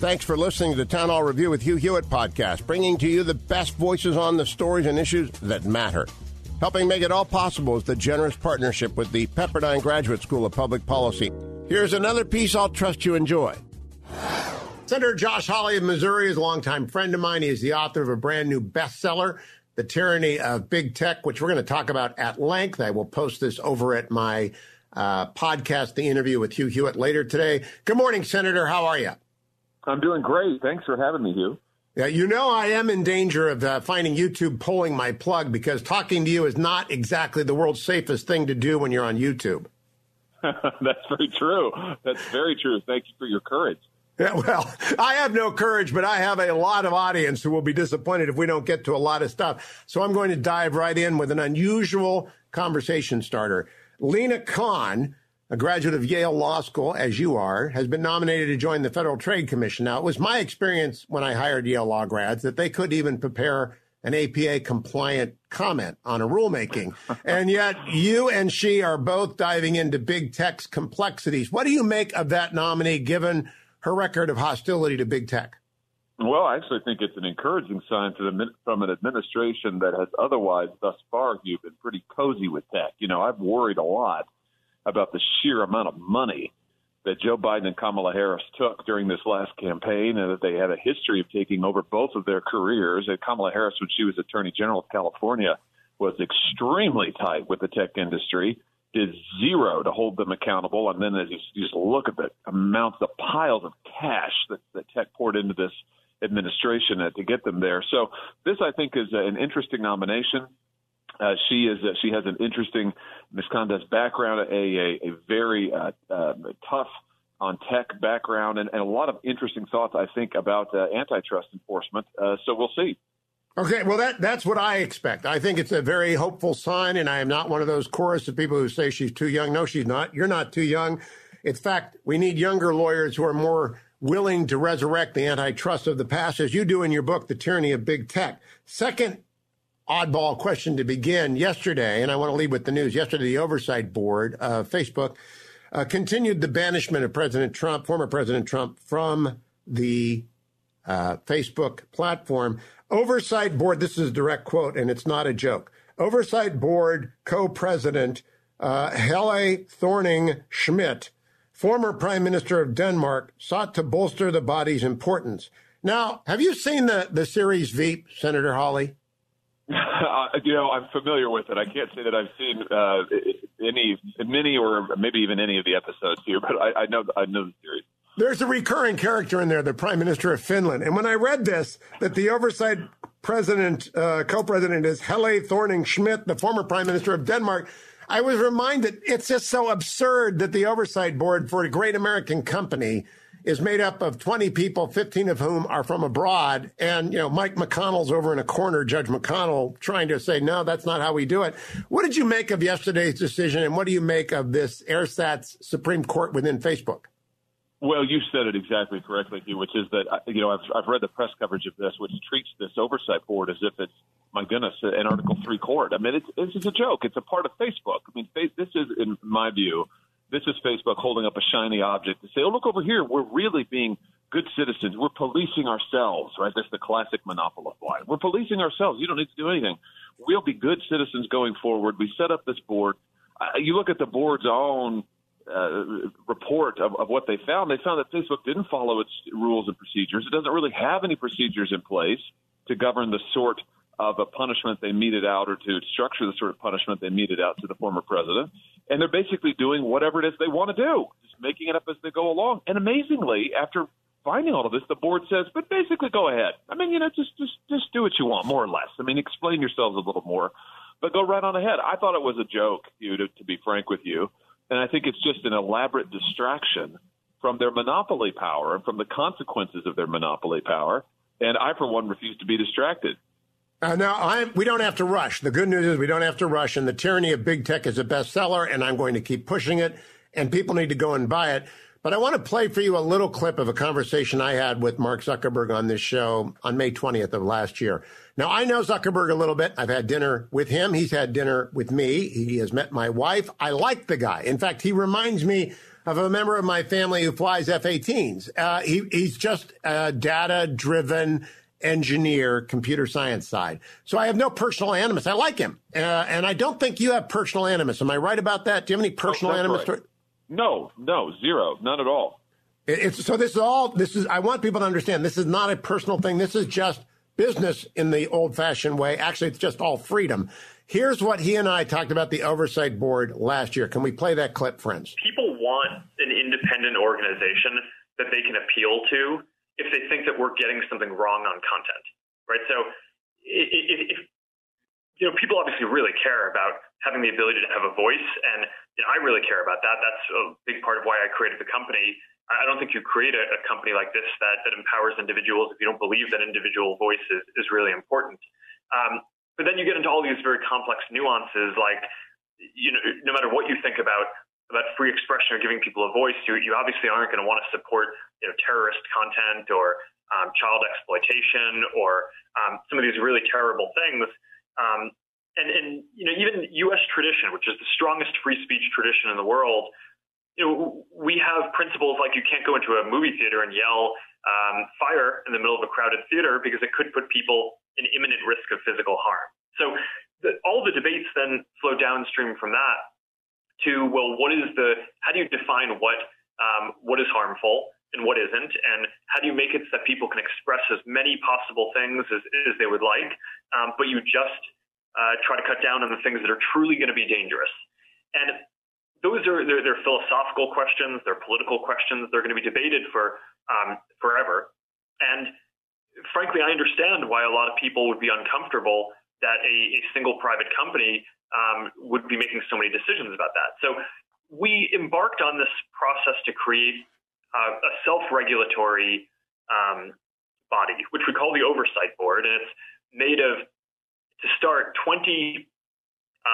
Thanks for listening to the Town Hall Review with Hugh Hewitt podcast, bringing to you the best voices on the stories and issues that matter. Helping make it all possible is the generous partnership with the Pepperdine Graduate School of Public Policy. Here's another piece I'll trust you enjoy. Senator Josh Hawley of Missouri is a longtime friend of mine. He is the author of a brand new bestseller, The Tyranny of Big Tech, which we're going to talk about at length. I will post this over at my uh, podcast, The Interview with Hugh Hewitt, later today. Good morning, Senator. How are you? I'm doing great. Thanks for having me, Hugh. Yeah, you know I am in danger of uh, finding YouTube pulling my plug because talking to you is not exactly the world's safest thing to do when you're on YouTube. That's very true. That's very true. Thank you for your courage. Yeah, well, I have no courage, but I have a lot of audience who will be disappointed if we don't get to a lot of stuff. So I'm going to dive right in with an unusual conversation starter. Lina Khan a graduate of Yale Law School, as you are, has been nominated to join the Federal Trade Commission. Now, it was my experience when I hired Yale law grads that they couldn't even prepare an APA compliant comment on a rulemaking. and yet you and she are both diving into big tech's complexities. What do you make of that nominee given her record of hostility to big tech? Well, I actually think it's an encouraging sign the, from an administration that has otherwise thus far, you've been pretty cozy with tech. You know, I've worried a lot about the sheer amount of money that Joe Biden and Kamala Harris took during this last campaign and that they had a history of taking over both of their careers. And Kamala Harris, when she was Attorney General of California, was extremely tight with the tech industry, did zero to hold them accountable. And then as you just look at the amounts, the piles of cash that, that tech poured into this administration to get them there. So this, I think, is an interesting nomination. Uh, she is uh, she has an interesting misconduct background, a a, a very uh, uh, tough on tech background, and, and, a lot of interesting thoughts I think about uh, antitrust enforcement. Uh, so we'll see. Okay, well that that's what I expect. I think it's a very hopeful sign, and I am not one of those chorus of people who say she's too young. No, she's not. You're not too young. In fact, we need younger lawyers who are more willing to resurrect the antitrust of the past, as you do in your book, The Tyranny of Big Tech. Second oddball question to begin. Yesterday, and I want to lead with the news. Yesterday, the oversight board, uh, Facebook, uh, continued the banishment of President Trump, former President Trump, from the uh, Facebook platform. Oversight board, this is a direct quote, and it's not a joke. Oversight board co-president uh, Helle Thorning Schmidt, former prime minister of Denmark, sought to bolster the body's importance. Now, have you seen the, the series Veep, Senator Hawley? Uh, you know, I'm familiar with it. I can't say that I've seen uh, any, many, or maybe even any of the episodes here, but I, I know I know the series. There's a recurring character in there, the Prime Minister of Finland. And when I read this, that the oversight president, uh, co-president is Helle Thorning Schmidt, the former Prime Minister of Denmark, I was reminded it's just so absurd that the oversight board for a great American company is made up of 20 people, 15 of whom are from abroad. And, you know, Mike McConnell's over in a corner, Judge McConnell, trying to say, no, that's not how we do it. What did you make of yesterday's decision? And what do you make of this ersatz Supreme Court within Facebook? Well, you said it exactly correctly, Hugh, which is that, uh, you know, I've, I've read the press coverage of this, which treats this oversight board as if it's, my goodness, an Article 3 court. I mean, it's, it's a joke. It's a part of Facebook. I mean, this is, in my view, this is Facebook holding up a shiny object to say, oh, look over here. We're really being good citizens. We're policing ourselves, right? That's the classic monopolist We're policing ourselves. You don't need to do anything. We'll be good citizens going forward. We set up this board. Uh, you look at the board's own uh, report of, of what they found. They found that Facebook didn't follow its rules and procedures. It doesn't really have any procedures in place to govern the sort of a punishment they meted out or to structure the sort of punishment they meted out to the former president. And they're basically doing whatever it is they want to do, just making it up as they go along. And amazingly, after finding all of this, the board says, but basically go ahead. I mean, you know, just just just do what you want, more or less. I mean, explain yourselves a little more, but go right on ahead. I thought it was a joke, you to, to be frank with you, and I think it's just an elaborate distraction from their monopoly power and from the consequences of their monopoly power. And I, for one, refuse to be distracted. Uh, now, I'm, we don't have to rush. The good news is we don't have to rush, and The Tyranny of Big Tech is a bestseller, and I'm going to keep pushing it, and people need to go and buy it. But I want to play for you a little clip of a conversation I had with Mark Zuckerberg on this show on May 20th of last year. Now, I know Zuckerberg a little bit. I've had dinner with him. He's had dinner with me. He has met my wife. I like the guy. In fact, he reminds me of a member of my family who flies F-18s. Uh, he, he's just a data-driven engineer, computer science side. So I have no personal animus. I like him, uh, and I don't think you have personal animus. Am I right about that? Do you have any personal animus? Right. No, no, zero, none at all. It's so. This is all. This is. I want people to understand. This is not a personal thing. This is just business in the old-fashioned way. Actually, it's just all freedom. Here's what he and I talked about the oversight board last year. Can we play that clip, friends? People want an independent organization that they can appeal to if they think that we're getting something wrong on content, right? So if, if you know, people obviously really care about having the ability to have a voice, and you know, I really care about that. That's a big part of why I created the company. I don't think you create a, a company like this that, that empowers individuals if you don't believe that individual voice is, is really important. Um, but then you get into all these very complex nuances, like you know, no matter what you think about about free expression or giving people a voice, you you obviously aren't going to want to support you know terrorist content or um, child exploitation or um, some of these really terrible things. Um, and, and you know even U.S. tradition, which is the strongest free speech tradition in the world, you know we have principles like you can't go into a movie theater and yell um, fire in the middle of a crowded theater because it could put people in imminent risk of physical harm. So the, all the debates then flow downstream from that to well, what is the how do you define what um, what is harmful and what isn't, and how do you make it so that people can express as many possible things as, as they would like, um, but you just uh, try to cut down on the things that are truly going to be dangerous. And those are they're, they're, philosophical questions, they're political questions, they're going to be debated for um, forever. And frankly, I understand why a lot of people would be uncomfortable that a, a single private company um, would be making so many decisions about that. So we embarked on this process to create uh, a self-regulatory um, body, which we call the Oversight Board, and it's made of to start 20 uh,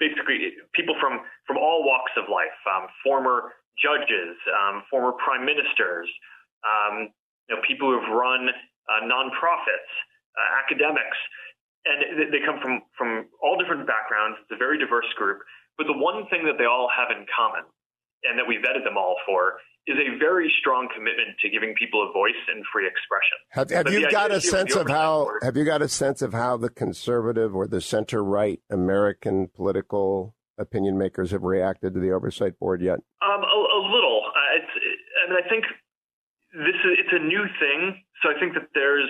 basically people from from all walks of life, um, former judges, um, former prime ministers, um, you know, people who have run uh, nonprofits, uh, academics, and they come from from all different backgrounds. It's a very diverse group, but the one thing that they all have in common, and that we vetted them all for, is a very strong commitment to giving people a voice and free expression. Have, have you got a sense of how? Board, have you got a sense of how the conservative or the center right American political opinion makers have reacted to the oversight board yet? Um, a, a little. Uh, it's, I mean, I think this is it's a new thing, so I think that there's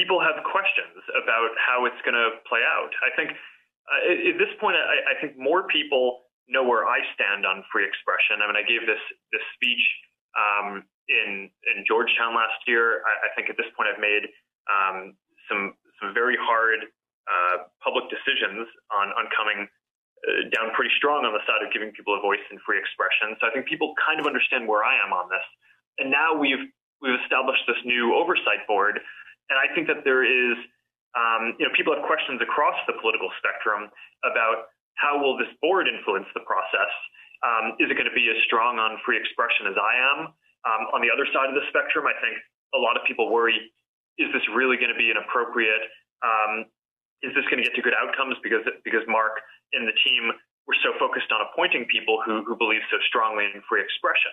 people have questions about how it's going to play out. I think uh, at this point, I, I, think more people know where I stand on free expression. I mean, I gave this this speech um, in in Georgetown last year. I, I, think at this point, I've made um, some some very hard uh, public decisions on on coming uh, down pretty strong on the side of giving people a voice and free expression. So I think people kind of understand where I am on this. And now we've we've established this new oversight board and I think that there is, um, you know, people have questions across the political spectrum about how will this board influence the process. Um, is it going to be as strong on free expression as I am? Um, on the other side of the spectrum, I think a lot of people worry: is this really going to be an appropriate? Um, is this going to get to good outcomes because because Mark and the team were so focused on appointing people who, who believe so strongly in free expression.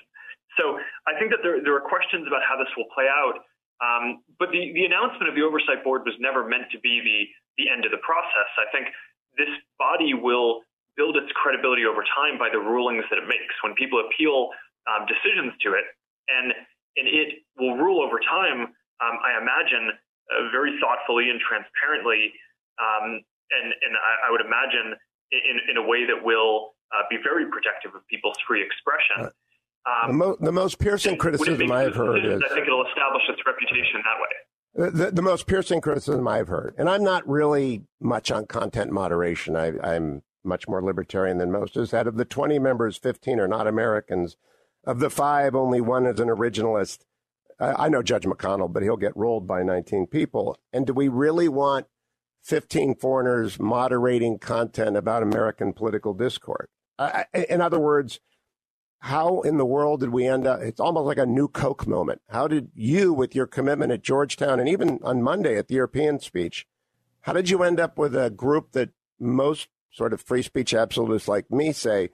So I think that there, there are questions about how this will play out um, but the, the announcement of the oversight board was never meant to be the, the end of the process. I think this body will build its credibility over time by the rulings that it makes. When people appeal um, decisions to it, and and it will rule over time, um, I imagine, uh, very thoughtfully and transparently, um, and and I, I, would imagine in in a way that will uh, be very protective of people's free expression. Um, the, mo- the, most piercing criticism I've heard is I think it'll establish its reputation that way. The, the, most piercing criticism I've heard, and I'm not really much on content moderation. I, am much more libertarian than most. Is that of the 20 members, 15 are not Americans. of the five, only one is an originalist. I know Judge McConnell, but he'll get rolled by 19 people. And do we really want 15 foreigners moderating content about American political discourse? Uh, in other words, how in the world did we end up? It's almost like a new Coke moment. How did you, with your commitment at Georgetown and even on Monday at the European speech, how did you end up with a group that most sort of free speech absolutists like me say,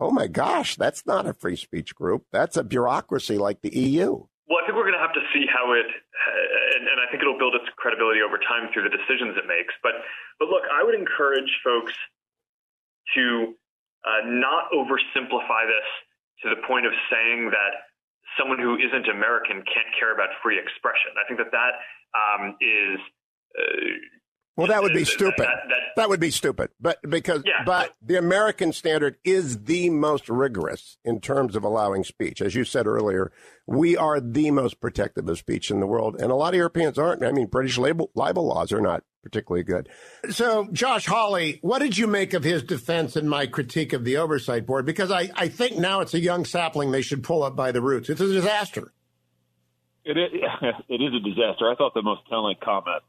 oh my gosh, that's not a free speech group. That's a bureaucracy like the EU. Well, I think we're going to have to see how it, and, and, I think it'll build its credibility over time through the decisions it makes. But, but look, I would encourage folks to uh, not oversimplify this to the point of saying that someone who isn't American can't care about free expression. I think that that um, is uh, well, that would be stupid. That, that, that, would be stupid. But because yeah, but, but the American standard is the most rigorous in terms of allowing speech. As you said earlier, we are the most protective of speech in the world, and a lot of Europeans aren't. I mean, British libel, libel laws are not particularly good. So, Josh Hawley, what did you make of his defense and my critique of the oversight board? Because I, I think now it's a young sapling they should pull up by the roots. It's a disaster. It is, it is a disaster. I thought the most telling comment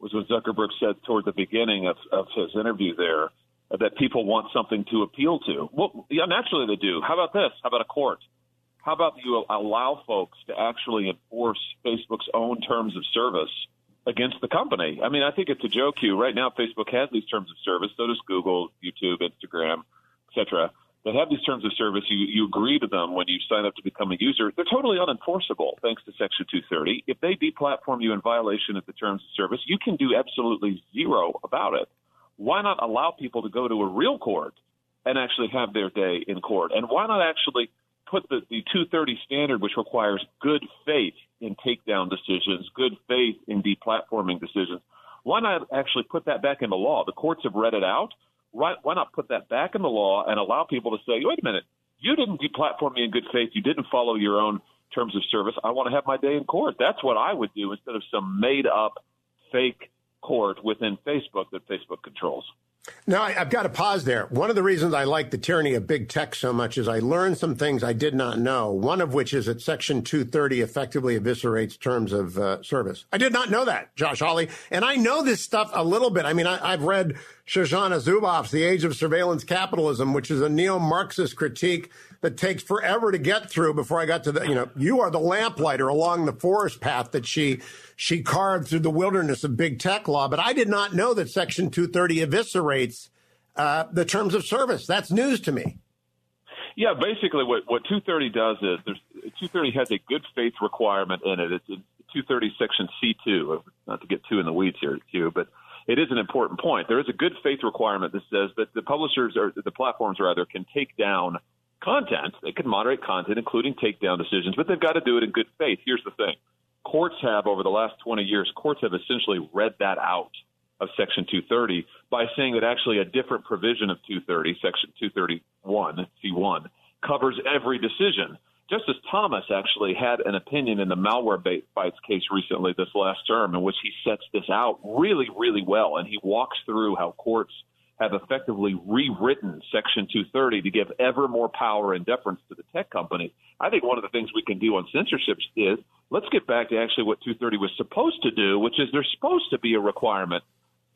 was what Zuckerberg said toward the beginning of, of his interview there uh, that people want something to appeal to. Well, yeah, naturally they do. How about this? How about a court? How about you allow folks to actually enforce Facebook's own terms of service against the company? I mean, I think it's a joke, Hugh. Right now, Facebook has these terms of service. So does Google, YouTube, Instagram, etc They have these terms of service, you, you agree to them when you sign up to become a user, they're totally unenforceable thanks to Section 230. If they deplatform you in violation of the terms of service, you can do absolutely zero about it. Why not allow people to go to a real court and actually have their day in court? And why not actually put the, the 230 standard, which requires good faith in takedown decisions, good faith in deplatforming decisions, why not actually put that back into law? The courts have read it out why, why not put that back in the law and allow people to say, wait a minute, you didn't deplatform me in good faith. You didn't follow your own terms of service. I want to have my day in court. That's what I would do instead of some made up fake court within Facebook that Facebook controls. Now, I, have got to pause there. One of the reasons I like the tyranny of big tech so much is I learned some things I did not know. One of which is that Section 230 effectively eviscerates terms of uh, service. I did not know that, Josh Hawley. And I know this stuff a little bit. I mean, I, have read Shoshana Zuboff's The Age of Surveillance Capitalism, which is a neo Marxist critique that takes forever to get through before I got to the, you know, you are the lamplighter along the forest path that she, she carved through the wilderness of big tech law. But I did not know that Section 230 eviscerates uh, the terms of service. That's news to me. Yeah, basically what, what 230 does is there's 230 has a good faith requirement in it. It's in 230 section C2, not to get too in the weeds here, Hugh, but it is an important point. There is a good faith requirement that says that the publishers or the platforms rather can take down content. They can moderate content, including takedown decisions, but they've got to do it in good faith. Here's the thing. Courts have, over the last 20 years, courts have essentially read that out of Section 230 by saying that actually a different provision of 230, Section 231, C1, covers every decision. Justice Thomas actually had an opinion in the malware Malwarebytes case recently, this last term, in which he sets this out really, really well. And he walks through how courts – have effectively rewritten Section 230 to give ever more power and deference to the tech companies. I think one of the things we can do on censorship is let's get back to actually what 230 was supposed to do, which is there's supposed to be a requirement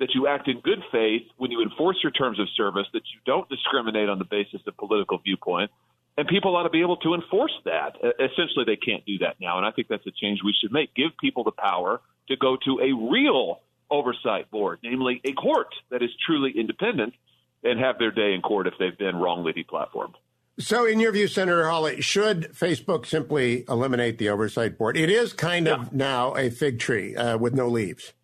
that you act in good faith when you enforce your terms of service, that you don't discriminate on the basis of political viewpoint. And people ought to be able to enforce that. Essentially, they can't do that now. And I think that's a change we should make. Give people the power to go to a real oversight board, namely a court that is truly independent and have their day in court if they've been wrongly deplatformed. So, in your view, Senator Hawley, should Facebook simply eliminate the oversight board? It is kind of now a fig tree uh, with no leaves.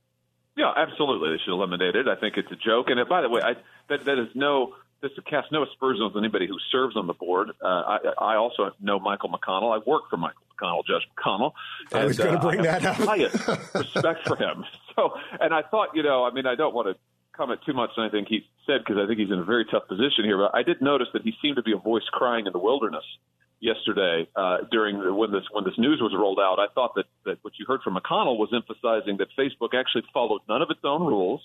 Yeah, absolutely. They should eliminate it. I think it's a joke. And by the way, I, that, that is no this casts no aspersions on anybody who serves on the board. Uh, I, I also know Michael McConnell. I work for Michael McConnell, Judge McConnell. And, I was going to bring uh, that up. highest respect for him. So, and I thought, you know, I mean, I don't want to comment too much on anything he said because I think he's in a very tough position here. But I did notice that he seemed to be a voice crying in the wilderness yesterday uh, during the, when this when this news was rolled out. I thought that that what you heard from McConnell was emphasizing that Facebook actually followed none of its own rules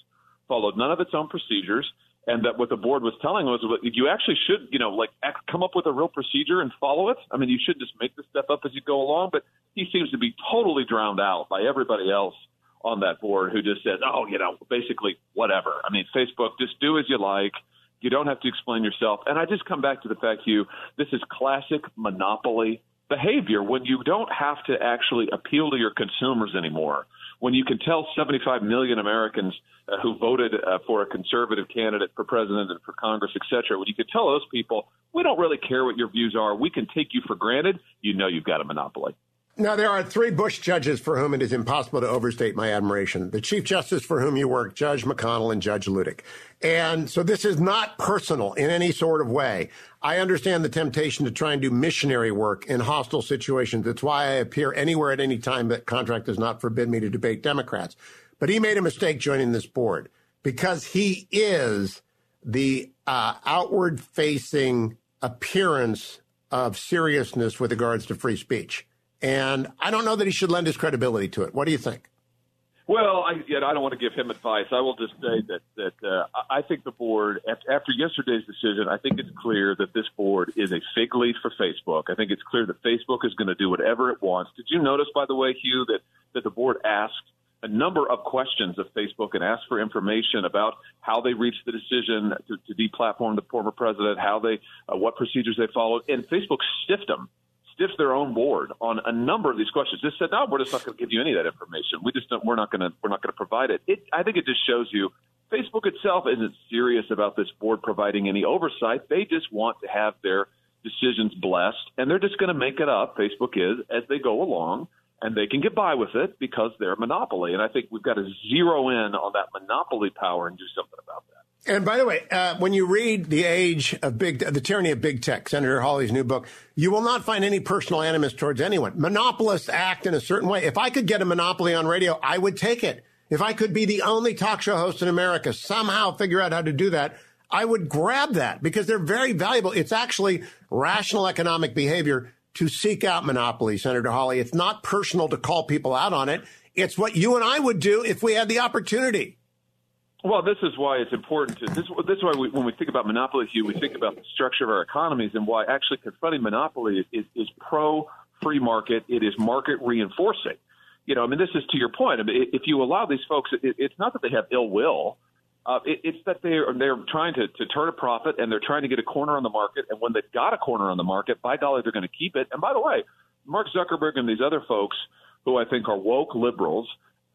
followed none of its own procedures, and that what the board was telling was you actually should, you know, like come up with a real procedure and follow it. I mean, you should just make the stuff up as you go along. But he seems to be totally drowned out by everybody else on that board who just says, oh, you know, basically whatever. I mean, Facebook, just do as you like. You don't have to explain yourself. And I just come back to the fact, Hugh, this is classic monopoly behavior when you don't have to actually appeal to your consumers anymore. When you can tell 75 million Americans uh, who voted uh, for a conservative candidate for president and for Congress, et cetera, when you can tell those people, we don't really care what your views are, we can take you for granted, you know you've got a monopoly. Now, there are three Bush judges for whom it is impossible to overstate my admiration. The Chief Justice for whom you work, Judge McConnell and Judge Luttig. And so this is not personal in any sort of way. I understand the temptation to try and do missionary work in hostile situations. That's why I appear anywhere at any time that contract does not forbid me to debate Democrats. But he made a mistake joining this board because he is the uh, outward facing appearance of seriousness with regards to free speech. And I don't know that he should lend his credibility to it. What do you think? Well, I, yet I don't want to give him advice. I will just say that that uh, I think the board, after yesterday's decision, I think it's clear that this board is a fig leaf for Facebook. I think it's clear that Facebook is going to do whatever it wants. Did you notice, by the way, Hugh, that that the board asked a number of questions of Facebook and asked for information about how they reached the decision to, to deplatform the former president, how they, uh, what procedures they followed, and Facebook stiffed them stiffs their own board on a number of these questions. Just said, no, we're just not going to give you any of that information. We just don't, we're not going to we're not going to provide it. it. I think it just shows you Facebook itself isn't serious about this board providing any oversight. They just want to have their decisions blessed, and they're just going to make it up. Facebook is as they go along. And they can get by with it because they're a monopoly. And I think we've got to zero in on that monopoly power and do something about that. And by the way, uh, when you read The Age of Big, The Tyranny of Big Tech, Senator Hawley's new book, you will not find any personal animus towards anyone. Monopolists act in a certain way. If I could get a monopoly on radio, I would take it. If I could be the only talk show host in America, somehow figure out how to do that, I would grab that because they're very valuable. It's actually rational economic behavior to seek out monopoly, Senator Hawley. It's not personal to call people out on it. It's what you and I would do if we had the opportunity. Well, this is why it's important to this. This is why we, when we think about monopoly, Hugh, we think about the structure of our economies and why actually confronting monopoly is, is, is pro free market. It is market reinforcing. You know, I mean, this is to your point. I mean, if you allow these folks, it, it's not that they have ill will. Uh, it, it's that they're they're trying to, to turn a profit and they're trying to get a corner on the market. And when they've got a corner on the market, by golly, they're going to keep it. And by the way, Mark Zuckerberg and these other folks who I think are woke liberals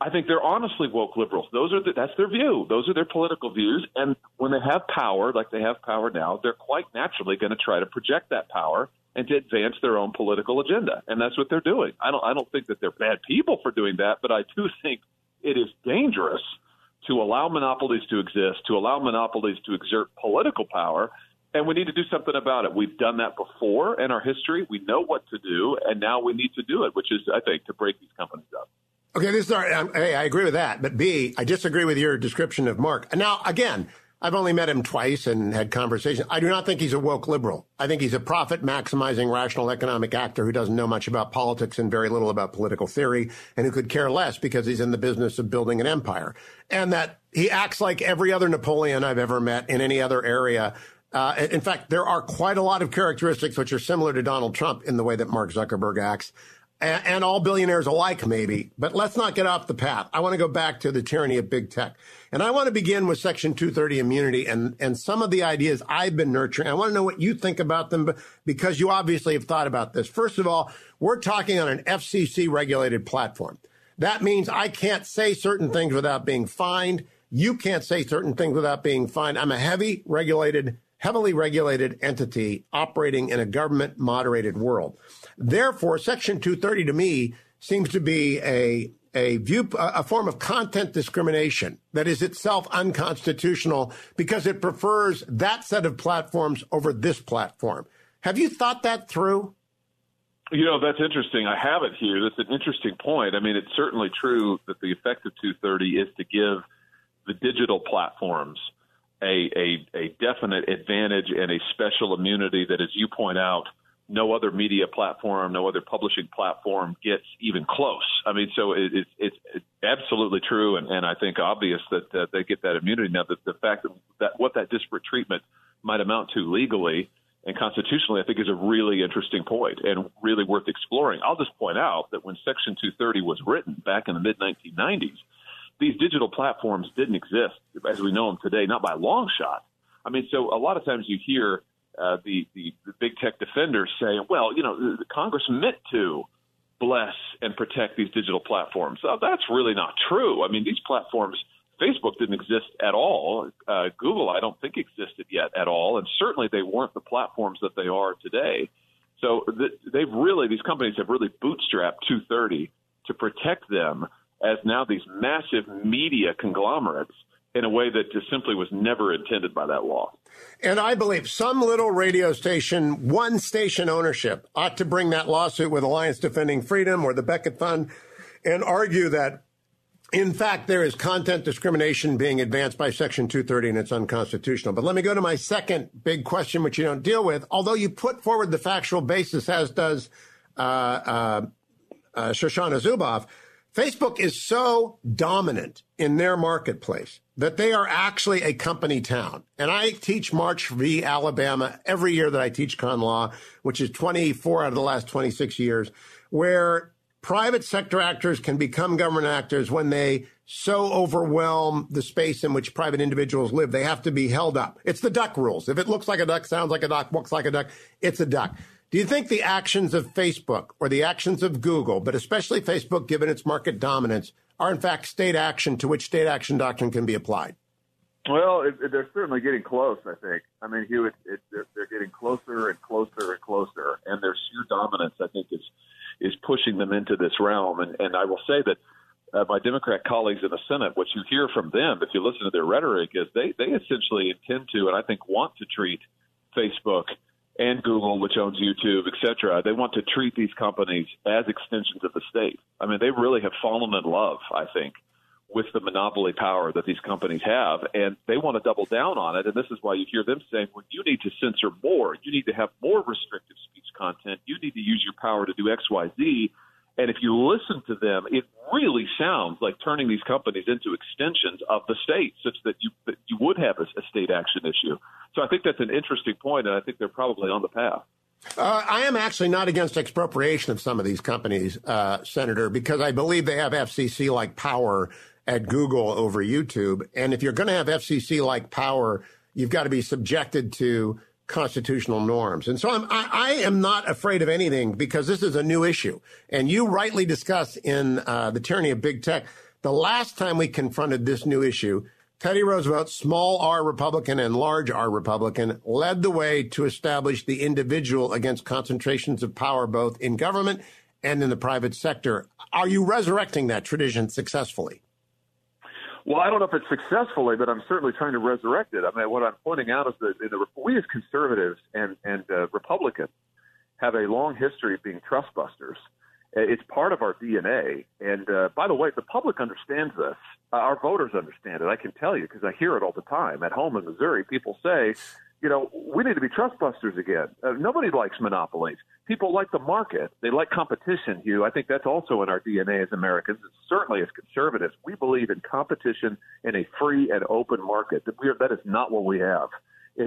I think they're honestly woke liberals. Those are the, that's their view. Those are their political views. And when they have power, like they have power now, they're quite naturally going to try to project that power and to advance their own political agenda. And that's what they're doing. I don't I don't think that they're bad people for doing that, but I do think it is dangerous to allow monopolies to exist, to allow monopolies to exert political power. And we need to do something about it. We've done that before in our history. We know what to do, and now we need to do it, which is, I think, to break these companies up. Okay, this is our, um, A, I agree with that. But B, I disagree with your description of Mark. Now, again, I've only met him twice and had conversations. I do not think he's a woke liberal. I think he's a profit maximizing rational economic actor who doesn't know much about politics and very little about political theory and who could care less because he's in the business of building an empire. And that he acts like every other Napoleon I've ever met in any other area. Uh, in fact, there are quite a lot of characteristics which are similar to Donald Trump in the way that Mark Zuckerberg acts and, and all billionaires alike, maybe. But let's not get off the path. I want to go back to the tyranny of big tech. And I want to begin with Section 230 immunity and, and some of the ideas I've been nurturing. I want to know what you think about them because you obviously have thought about this. First of all, we're talking on an FCC regulated platform. That means I can't say certain things without being fined. You can't say certain things without being fined. I'm a heavy regulated, heavily regulated entity operating in a government moderated world. Therefore, Section 230 to me seems to be a a view a form of content discrimination that is itself unconstitutional because it prefers that set of platforms over this platform. Have you thought that through? You know, that's interesting. I have it here. That's an interesting point. I mean, it's certainly true that the effect of 230 is to give the digital platforms a, a, a definite advantage and a special immunity that, as you point out, no other media platform, no other publishing platform gets even close. I mean, so it, it, it's, it's absolutely true, and, and I think obvious that uh, they get that immunity. Now, that the fact that, that what that disparate treatment might amount to legally and constitutionally, I think is a really interesting point and really worth exploring. I'll just point out that when Section 230 was written back in the mid 1990s, these digital platforms didn't exist as we know them today, not by a long shot. I mean, so a lot of times you hear uh, the, the, the big tech defenders saying, well, you know, the, Congress meant to bless and protect these digital platforms. Uh, that's really not true. I mean, these platforms, Facebook didn't exist at all. Uh, Google, I don't think existed yet at all, and certainly they weren't the platforms that they are today. So th- they've really, these companies have really bootstrapped 230 to protect them as now these massive media conglomerates in a way that just simply was never intended by that law. And I believe some little radio station, one station ownership, ought to bring that lawsuit with Alliance Defending Freedom or the Becket Fund and argue that, in fact, there is content discrimination being advanced by Section 230 and it's unconstitutional. But let me go to my second big question, which you don't deal with, although you put forward the factual basis, as does uh, uh, uh, Shoshana Zuboff. Facebook is so dominant in their marketplace that they are actually a company town. And I teach Marsh v. Alabama every year that I teach con law, which is 24 out of the last 26 years, where private sector actors can become government actors when they so overwhelm the space in which private individuals live. They have to be held up. It's the duck rules. If it looks like a duck, sounds like a duck, walks like a duck, it's a duck. Do you think the actions of Facebook or the actions of Google, but especially Facebook, given its market dominance, are in fact state action to which state action doctrine can be applied? Well, it, it, they're certainly getting close. I think. I mean, Hugh, it, they're, they're getting closer and closer and closer, and their sheer dominance, I think, is is pushing them into this realm. And, and I will say that uh, my Democrat colleagues in the Senate, what you hear from them, if you listen to their rhetoric, is they they essentially intend to, and I think want to treat Facebook and Google, which owns YouTube, et cetera, they want to treat these companies as extensions of the state. I mean, they really have fallen in love, I think, with the monopoly power that these companies have, and they want to double down on it. And this is why you hear them saying, well, you need to censor more. You need to have more restrictive speech content. You need to use your power to do X, Y, Z. And if you listen to them, it really sounds like turning these companies into extensions of the state, such that you that you would have a, a state action issue. So I think that's an interesting point, and I think they're probably on the path. Uh, I am actually not against expropriation of some of these companies, uh, Senator, because I believe they have FCC like power at Google over YouTube. And if you're going to have FCC like power, you've got to be subjected to constitutional norms. And so I'm, I, I, am not afraid of anything because this is a new issue. And you rightly discuss in uh, the tyranny of big tech. The last time we confronted this new issue, Teddy Roosevelt, small r Republican and large r Republican, led the way to establish the individual against concentrations of power both in government and in the private sector. Are you resurrecting that tradition successfully? Well, I don't know if it's successfully, but I'm certainly trying to resurrect it. I mean, what I'm pointing out is that the, we as conservatives and, and uh, Republicans have a long history of being trustbusters. It's part of our DNA. And uh, by the way, the public understands this. Uh, our voters understand it. I can tell you because I hear it all the time. At home in Missouri, people say, you know, we need to be trustbusters again. Uh, nobody likes monopolies. People like the market. They like competition, Hugh. I think that's also in our DNA as Americans. Certainly as conservatives, we believe in competition in a free and open market. That, are, that is not what we have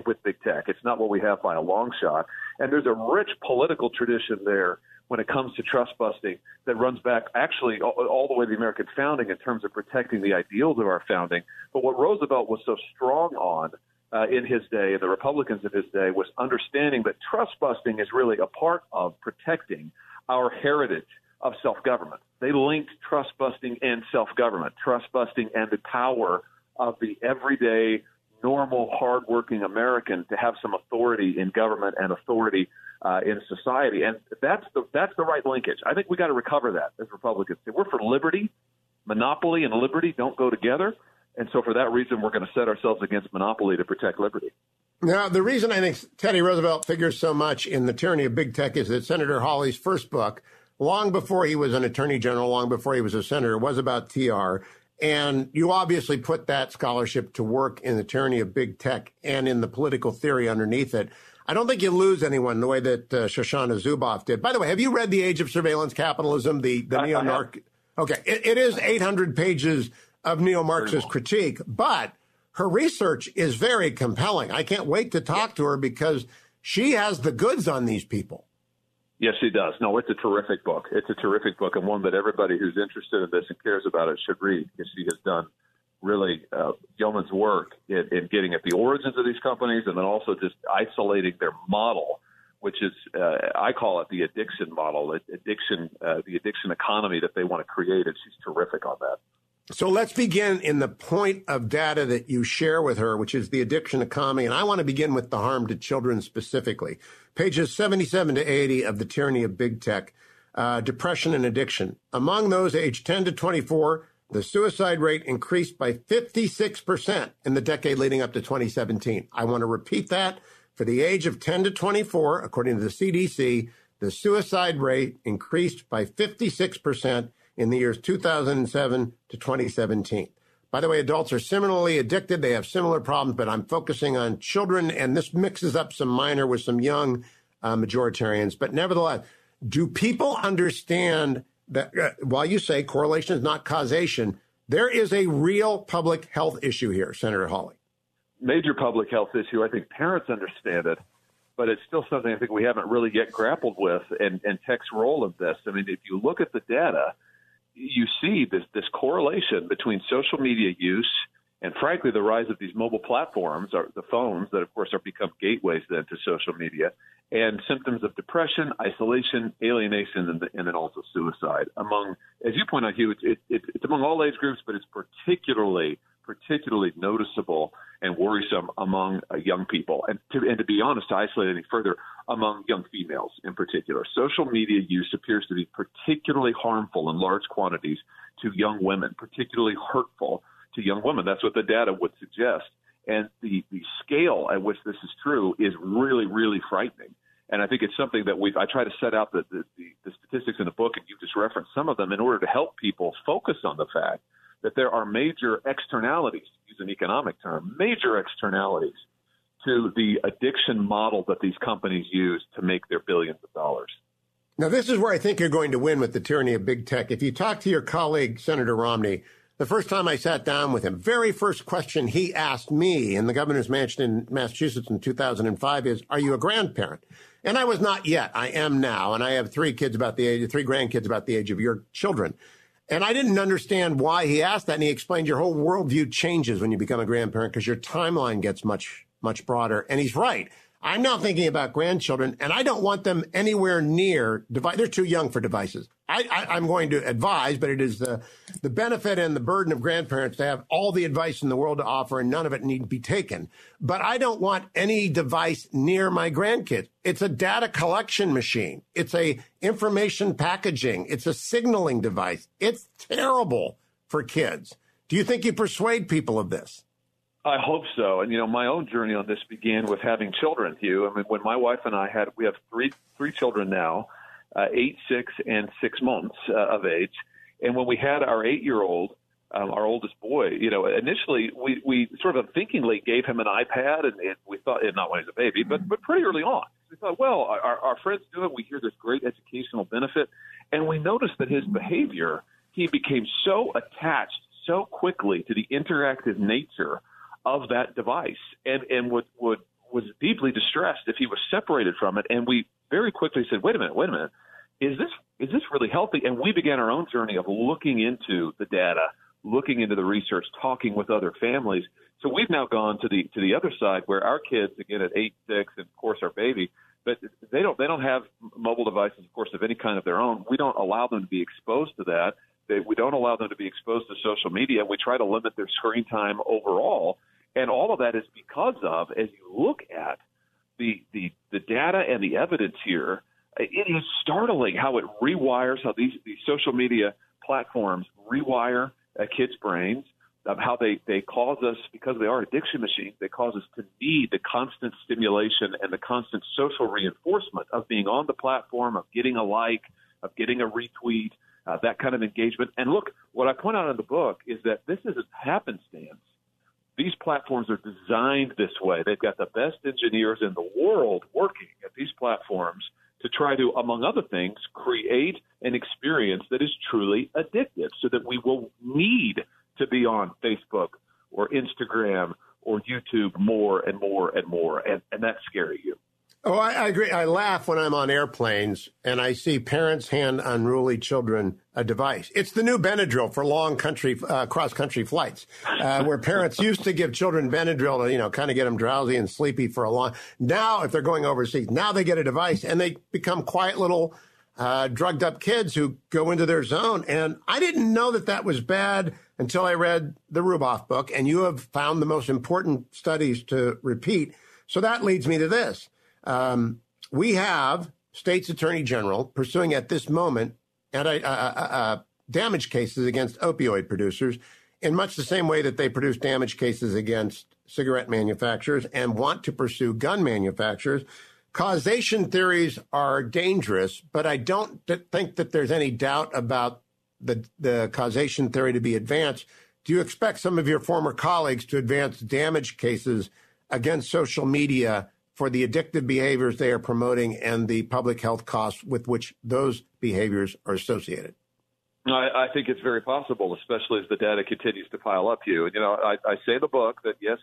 with big tech. It's not what we have by a long shot. And there's a rich political tradition there when it comes to trust busting that runs back actually all, all the way to the American founding in terms of protecting the ideals of our founding. But what Roosevelt was so strong on uh, in his day, the Republicans of his day, was understanding that trust busting is really a part of protecting our heritage of self government. They linked trust busting and self government, trust busting and the power of the everyday, normal, hardworking American to have some authority in government and authority uh, in society. And that's the that's the right linkage. I think we got to recover that as Republicans. We're for liberty. Monopoly and liberty don't go together. And so, for that reason, we're going to set ourselves against monopoly to protect liberty. Now, the reason I think Teddy Roosevelt figures so much in the tyranny of big tech is that Senator Hawley's first book, long before he was an attorney general, long before he was a senator, was about TR. And you obviously put that scholarship to work in the tyranny of big tech and in the political theory underneath it. I don't think you lose anyone the way that uh, Shoshana Zuboff did. By the way, have you read The Age of Surveillance Capitalism, the, the neo narc? Okay, it, it is 800 pages of neo Marxist critique, but her research is very compelling. I can't wait to talk to her because she has the goods on these people. Yes, she does. No, it's a terrific book. It's a terrific book and one that everybody who's interested in this and cares about it should read because she has done really uh, yeoman's work in, in getting at the origins of these companies and then also just isolating their model, which is uh, I call it the addiction model, addiction, uh, the addiction economy that they want to create, and she's terrific on that. So let's begin in the point of data that you share with her, which is the addiction economy. And I want to begin with the harm to children specifically. Pages 77 to 80 of The Tyranny of Big Tech, uh, Depression and Addiction. Among those aged 10 to 24, the suicide rate increased by 56% in the decade leading up to 2017. I want to repeat that. For the age of 10 to 24, according to the CDC, the suicide rate increased by 56% in the years 2007 to 2017. By the way, adults are similarly addicted. They have similar problems, but I'm focusing on children, and this mixes up some minor with some young uh, majoritarians. But nevertheless, do people understand that uh, while you say correlation is not causation, there is a real public health issue here, Senator Hawley. Major public health issue. I think parents understand it, but it's still something I think we haven't really yet grappled with and, and tech's role in this. I mean, if you look at the data, you see this, this correlation between social media use and frankly, the rise of these mobile platforms, are the phones that, of course, are become gateways then to social media, and symptoms of depression, isolation, alienation, and, and then also suicide. Among, as you point out, Hugh, it, it, it, it's among all age groups, but it's particularly particularly noticeable and worrisome among uh, young people. And to, and to be honest, to isolate any further, among young females in particular. Social media use appears to be particularly harmful in large quantities to young women, particularly hurtful to young women. That's what the data would suggest. And the, the scale at which this is true is really, really frightening. And I think it's something that we've, I try to set out the, the, the statistics in the book, and you just referenced some of them in order to help people focus on the fact that there are major externalities, use an economic term, major externalities to the addiction model that these companies use to make their billions of dollars. Now, this is where I think you're going to win with the tyranny of big tech. If you talk to your colleague, Senator Romney, the first time I sat down with him, very first question he asked me in the governor's mansion in Massachusetts in 2005 is, are you a grandparent? And I was not yet. I am now. And I have three kids about the age, three grandkids about the age of your children. And I didn't understand why he asked that. And he explained your whole worldview changes when you become a grandparent because your timeline gets much, much broader. And he's right. I'm now thinking about grandchildren, and I don't want them anywhere near device. They're too young for devices. I, am going to advise, but it is the, the benefit and the burden of grandparents to have all the advice in the world to offer, and none of it need be taken. But I don't want any device near my grandkids. It's a data collection machine. It's a information packaging. It's a signaling device. It's terrible for kids. Do you think you persuade people of this? I hope so. And you know, my own journey on this began with having children. Hugh, I mean, when my wife and I had, we have three three children now, uh, eight, six, and six months uh, of age. And when we had our eight year old, um, our oldest boy, you know, initially we we sort of unthinkingly gave him an iPad, and, and we thought, not when he was a baby, but but pretty early on, we thought, well, our, our friends do it. We hear this great educational benefit, and we noticed that his behavior, he became so attached so quickly to the interactive nature of that device and, and would, would, was deeply distressed if he was separated from it. And we very quickly said, wait a minute, wait a minute. Is this, is this really healthy? And we began our own journey of looking into the data, looking into the research, talking with other families. So we've now gone to the, to the other side where our kids, again, at eight, six, and of course our baby, but they don't, they don't have mobile devices, of course, of any kind of their own. We don't allow them to be exposed to that. They, we don't allow them to be exposed to social media. We try to limit their screen time overall. And all of that is because of, as you look at the, the, the data and the evidence here, it is startling how it rewires, how these, these social media platforms rewire a kid's brains, of how they, they cause us, because they are addiction machines, they cause us to need the constant stimulation and the constant social reinforcement of being on the platform, of getting a like, of getting a retweet, uh, that kind of engagement. And look, what I point out in the book is that this isn't happenstance these platforms are designed this way. They've got the best engineers in the world working at these platforms to try to, among other things, create an experience that is truly addictive so that we will need to be on Facebook or Instagram or YouTube more and more and more. And, and that's scary Hugh. Oh, I, I, agree. I laugh when I'm on airplanes and I see parents hand unruly children a device. It's the new Benadryl for long country, uh, cross country flights, uh, where parents used to give children Benadryl to, you know, kind of get them drowsy and sleepy for a long. Now, if they're going overseas, now they get a device and they become quiet little, uh, drugged up kids who go into their zone. And I didn't know that that was bad until I read the Zuboff book. And you have found the most important studies to repeat. So that leads me to this. Um, we have state's attorney general pursuing at this moment anti, uh, uh, uh, damage cases against opioid producers in much the same way that they produce damage cases against cigarette manufacturers and want to pursue gun manufacturers. Causation theories are dangerous, but I don't think that there's any doubt about the, the causation theory to be advanced. Do you expect some of your former colleagues to advance damage cases against social media for the addictive behaviors they are promoting and the public health costs with which those behaviors are associated? I, I think it's very possible, especially as the data continues to pile up. You, you know, I, I say in the book that yes,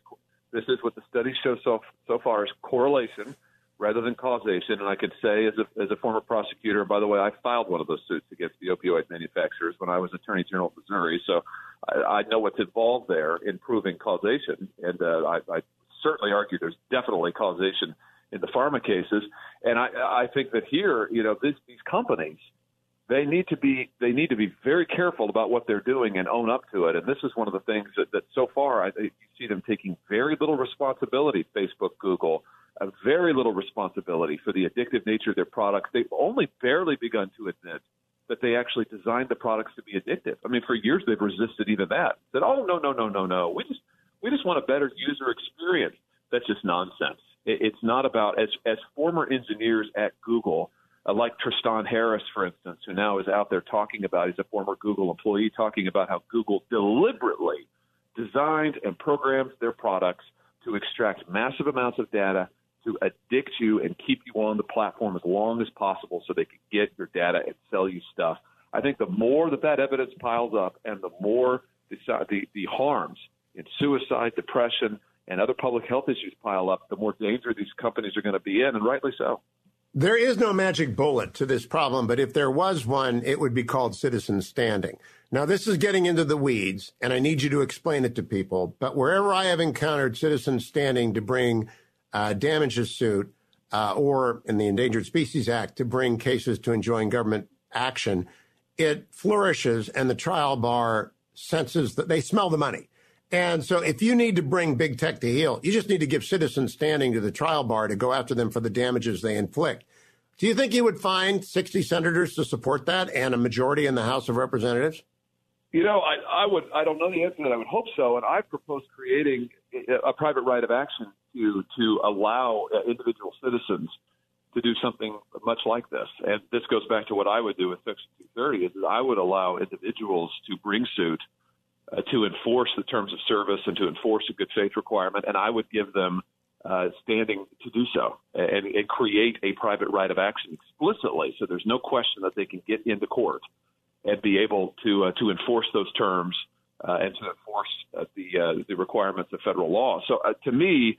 this is what the studies show so so far is correlation rather than causation. And I could say, as a as a former prosecutor, by the way, I filed one of those suits against the opioid manufacturers when I was Attorney General of Missouri, so I, I know what's involved there in proving causation, and uh, I, I certainly argue there's definitely causation in the pharma cases. And I, I think that here, you know, this, these companies, they need to be they need to be very careful about what they're doing and own up to it. And this is one of the things that, that so far I, you see them taking very little responsibility. Facebook, Google, uh, very little responsibility for the addictive nature of their products. They've only barely begun to admit that they actually designed the products to be addictive. I mean, for years they've resisted even that. Said, "Oh no, no, no, no, no. We just we just want a better user experience. That's just nonsense. It's not about as as former engineers at Google, uh, like Tristan Harris, for instance, who now is out there talking about. He's a former Google employee talking about how Google deliberately designed and programmed their products to extract massive amounts of data to addict you and keep you on the platform as long as possible so they can get your data and sell you stuff. I think the more that that evidence piles up and the more the, the, the harms in suicide, depression, and other public health issues pile up, the more danger these companies are going to be in, and rightly so. There is no magic bullet to this problem, but if there was one, it would be called citizen standing. Now, this is getting into the weeds, and I need you to explain it to people. But wherever I have encountered citizen standing to bring uh, damages suit, uh, or in the Endangered Species Act to bring cases to enjoin government action, it flourishes, and the trial bar senses that they smell the money. And so if you need to bring big tech to heel, you just need to give citizens standing to the trial bar to go after them for the damages they inflict. Do you think you would find 60 senators to support that and a majority in the House of Representatives? You know, I, I would. I don't know the answer that. I would hope so. And I propose creating a private right of action to to allow uh, individual citizens to do something much like this. And this goes back to what I would do with Section 230: is that I would allow individuals to bring suit uh, to enforce the terms of service and to enforce a good faith requirement, and I would give them uh, standing to do so and, and, create a private right of action explicitly, so there's no question that they can get into court and be able to uh, to enforce those terms uh, and to enforce uh, the uh, the requirements of federal law. So to me,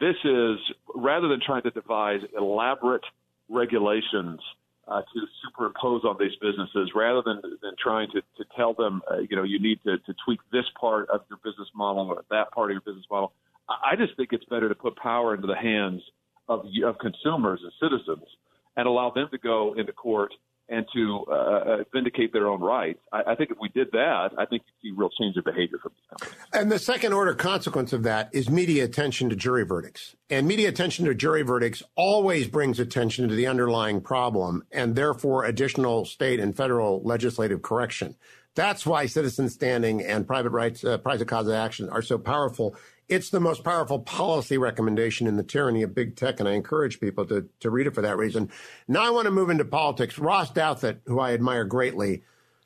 this is rather than trying to devise elaborate regulations uh, to superimpose on these businesses rather than, than trying to, to tell them, uh, you know, you need to, to tweak this part of your business model or that part of your business model. I just think it's better to put power into the hands of, of consumers and citizens and allow them to go into court and to uh, uh, vindicate their own rights. I, I, think if we did that, I think you'd see real change of behavior from these companies. And the second order consequence of that is media attention to jury verdicts. And media attention to jury verdicts always brings attention to the underlying problem and therefore additional state and federal legislative correction. That's why citizen standing and private rights, uh, private cause of action are so powerful it's the most powerful policy recommendation in the tyranny of big tech, and I encourage people to, to read it for that reason. Now I want to move into politics. Ross Douthat, who I admire greatly,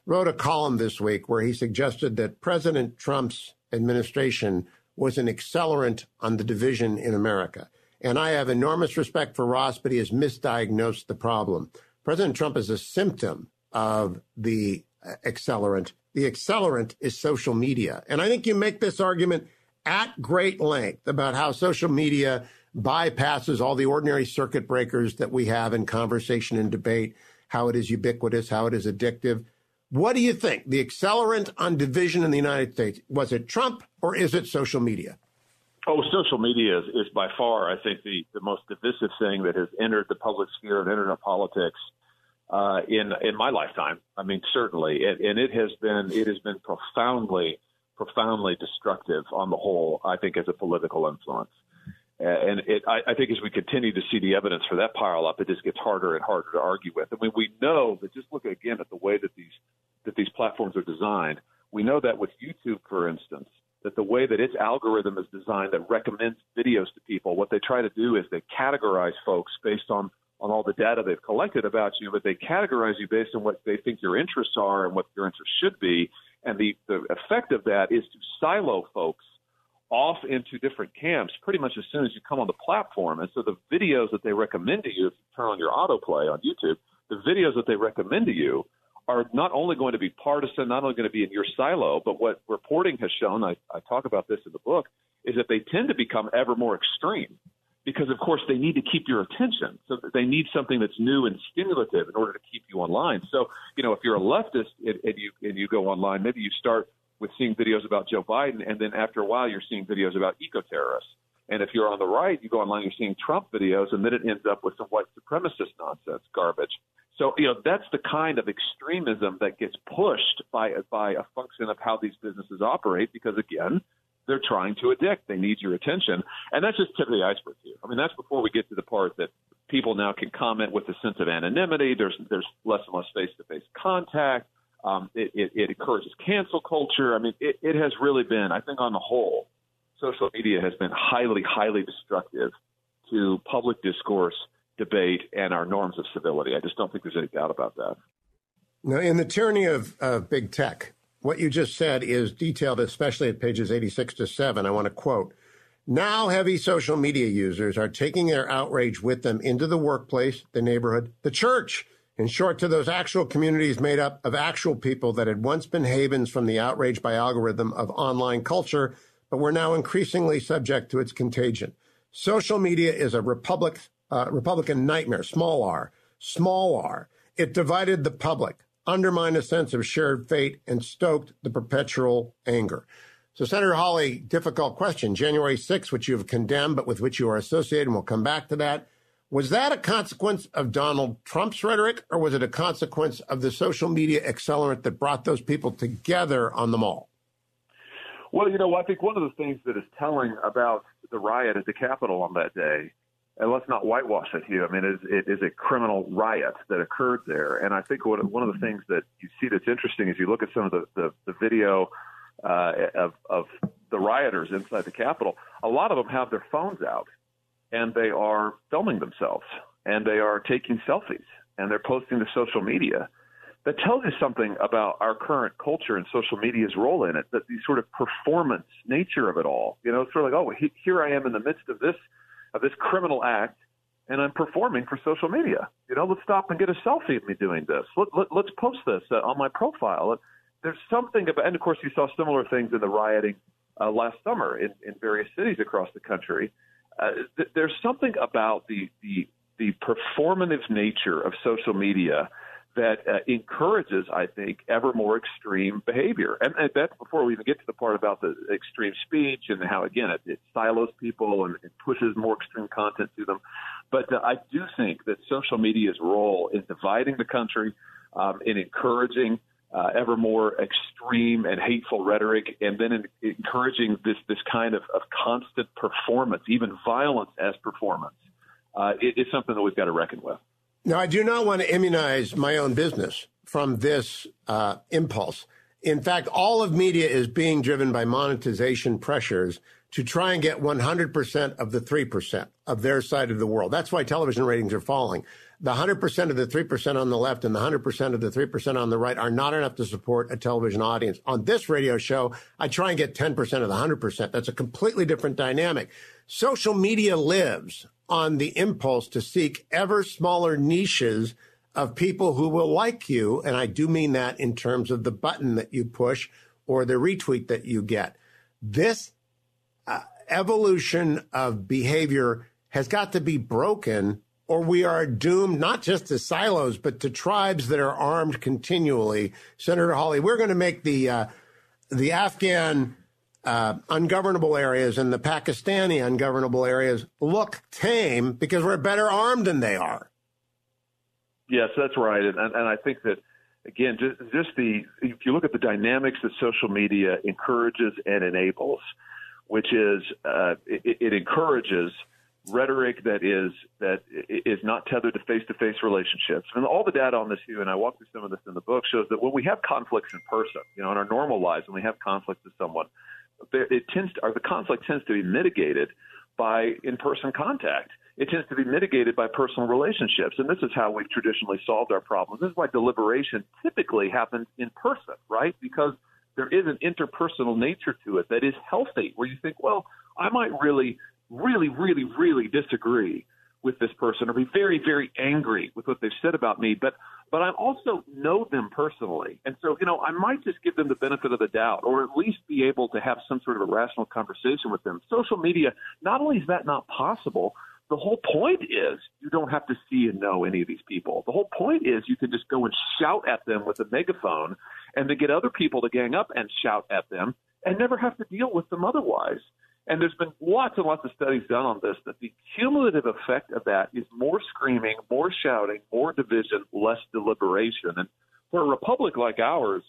wrote a column this week where he suggested that President Trump's administration was an accelerant on the division in America. And I have enormous respect for Ross, but he has misdiagnosed the problem. President Trump is a symptom of the uh, accelerant. The accelerant is social media. And I think you make this argument at great length about how social media bypasses all the ordinary circuit breakers that we have in conversation and debate, how it is ubiquitous, how it is addictive. What do you think? The accelerant on division in the United States, was it Trump or is it social media? Oh, social media is, is by far, I think, the, the most divisive thing that has entered the public sphere of internet politics uh, in in my lifetime. I mean, certainly, and, and it has been it has been profoundly profoundly destructive on the whole. I think as a political influence. Uh, and it, I, I think as we continue to see the evidence for that pile up, it just gets harder and harder to argue with. I mean, we know that just look again at the way that these that these platforms are designed. We know that with YouTube, for instance, that the way that its algorithm is designed that recommends videos to people, what they try to do is they categorize folks based on on all the data they've collected about you, but they categorize you based on what they think your interests are and what your interests should be. And the, the effect of that is to silo folks off into different camps pretty much as soon as you come on the platform. And so the videos that they recommend to you, if you turn on your autoplay on YouTube, the videos that they recommend to you are not only going to be partisan, not only going to be in your silo, but what reporting has shown, I, I talk about this in the book, is that they tend to become ever more extreme because, of course, they need to keep your attention. So they need something that's new and stimulative in order to keep you online. So, you know, if you're a leftist and, and you and you go online, maybe you start with seeing videos about Joe Biden, and then after a while, you're seeing videos about eco terrorists. And if you're on the right, you go online, you're seeing Trump videos, and then it ends up with some white supremacist nonsense, garbage. So, you know, that's the kind of extremism that gets pushed by by a function of how these businesses operate, because again, they're trying to addict. They need your attention, and that's just tip of the iceberg here. I mean, that's before we get to the part that people now can comment with a sense of anonymity. There's there's less and less face to face contact. Um, it, it, it, encourages cancel culture. I mean, it, it has really been, I think, on the whole, social media has been highly, highly destructive to public discourse, debate, and our norms of civility. I just don't think there's any doubt about that. Now, in the tyranny of uh, big tech, what you just said is detailed, especially at pages 86 to 7. I want to quote Now, heavy social media users are taking their outrage with them into the workplace, the neighborhood, the church in short, to those actual communities made up of actual people that had once been havens from the outrage by algorithm of online culture, but were now increasingly subject to its contagion. Social media is a republic, uh, Republican nightmare, small r, small r. It divided the public, undermined a sense of shared fate, and stoked the perpetual anger. So, Senator Hawley, difficult question. January 6th, which you have condemned, but with which you are associated, and we'll come back to that. Was that a consequence of Donald Trump's rhetoric, or was it a consequence of the social media accelerant that brought those people together on the mall? Well, you know, I think one of the things that is telling about the riot at the Capitol on that day, and let's not whitewash it here. I mean, it is, it is a criminal riot that occurred there, and I think what, one of the things that you see that's interesting is you look at some of the the, the video uh, of of the rioters inside the Capitol. A lot of them have their phones out and they are filming themselves and they are taking selfies and they're posting to social media. That tells you something about our current culture and social media's role in it. That the sort of performance nature of it all. You know, it's sort of like, oh, he, here I am in the midst of this of this criminal act, and I'm performing for social media. You know, let's stop and get a selfie of me doing this. Let, let, let's post this uh, on my profile. There's something about, and of course, you saw similar things in the rioting uh, last summer in, in various cities across the country uh, th- there's something about the, the the performative nature of social media that uh, encourages, I think, ever more extreme behavior. And, and, that's before we even get to the part about the extreme speech and how, again, it, it silos people and it pushes more extreme content to them. But uh, I do think that social media's role in dividing the country, um, in encouraging uh, ever more extreme and hateful rhetoric, and then in, encouraging this this kind of, of constant performance, even violence as performance, uh, it, something that we've got to reckon with. Now, I do not want to immunize my own business from this uh, impulse. In fact, all of media is being driven by monetization pressures to try and get 100% of the 3% of their side of the world. That's why television ratings are falling. the 100% of the 3% on the left and the 100% of the 3% on the right are not enough to support a television audience. On this radio show, I try and get 10% of the 100%. That's a completely different dynamic. Social media lives on the impulse to seek ever smaller niches of people who will like you. And I do mean that in terms of the button that you push or the retweet that you get. This uh, evolution of behavior has got to be broken or we are doomed not just to silos, but to tribes that are armed continually. Senator Hawley, we're going to make the uh, the Afghan uh, ungovernable areas and the Pakistani ungovernable areas look tame because we're better armed than they are. Yes, that's right, and, and I think that again, just, just the if you look at the dynamics that social media encourages and enables, which is uh, it, it encourages rhetoric that is that is not tethered to face-to-face relationships. And all the data on this, and I walk through some of this in the book, shows that when we have conflicts in person, you know, in our normal lives, when we have conflicts with someone, it tends to, or the conflict tends to be mitigated by in-person contact. It tends to be mitigated by personal relationships, and this is how we've traditionally solved our problems. This is why deliberation typically happens in person, right? Because there is an interpersonal nature to it that is healthy, where you think, well, I might really really, really, really disagree with this person or be very, very angry with what they've said about me, but but I also know them personally. And so, you know, I might just give them the benefit of the doubt or at least be able to have some sort of a rational conversation with them. Social media, not only is that not possible, the whole point is you don't have to see and know any of these people. The whole point is you can just go and shout at them with a megaphone and to get other people to gang up and shout at them and never have to deal with them otherwise. And there's been lots and lots of studies done on this that the cumulative effect of that is more screaming, more shouting, more division, less deliberation. And for a republic like ours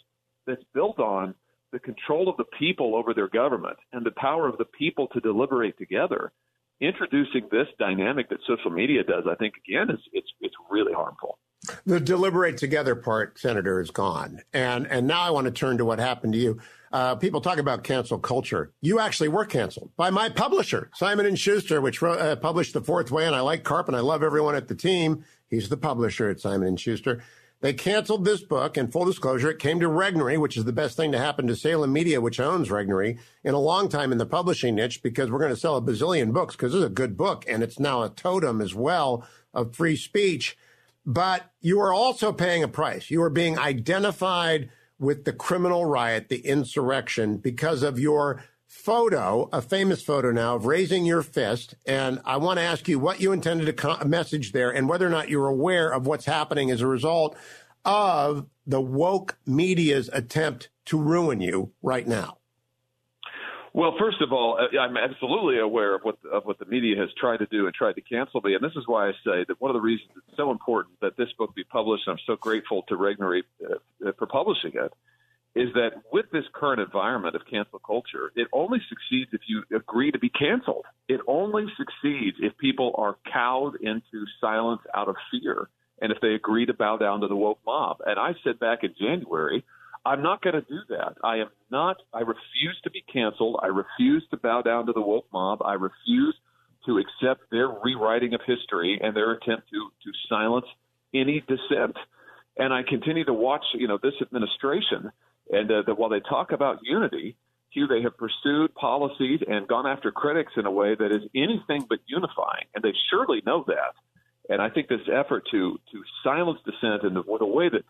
that's built on the control of the people over their government and the power of the people to deliberate together, introducing this dynamic that social media does, I think again is it's it's really harmful. The deliberate together part, Senator, is gone. And and now I want to turn to what happened to you. Uh, people talk about cancel culture. You actually were canceled by my publisher, Simon and Schuster, which uh, published The Fourth Way. And I like Karp, and I love everyone at the team. He's the publisher at Simon and Schuster. They canceled this book, and full disclosure, it came to Regnery, which is the best thing to happen to Salem Media, which owns Regnery, in a long time in the publishing niche because we're going to sell a bazillion books because it's a good book, and it's now a totem as well of free speech. But you are also paying a price. You are being identified with the criminal riot, the insurrection, because of your photo, a famous photo now of raising your fist. And I want to ask you what you intended to message there and whether or not you're aware of what's happening as a result of the woke media's attempt to ruin you right now. Well, first of all, uh, I'm absolutely aware of what of what the media has tried to do and tried to cancel me, and this is why I say that one of the reasons it's so important that this book be published. And I'm so grateful to Regnery uh, for publishing it. Is that with this current environment of cancel culture, it only succeeds if you agree to be canceled. It only succeeds if people are cowed into silence out of fear, and if they agree to bow down to the woke mob. And I said back in January I'm not going to do that. I am not. I refuse to be canceled. I refuse to bow down to the woke mob. I refuse to accept their rewriting of history and their attempt to to silence any dissent. And I continue to watch, you know, this administration, and uh, that while they talk about unity, Hugh, they have pursued policies and gone after critics in a way that is anything but unifying, and they surely know that. And I think this effort to to silence dissent in the, the way that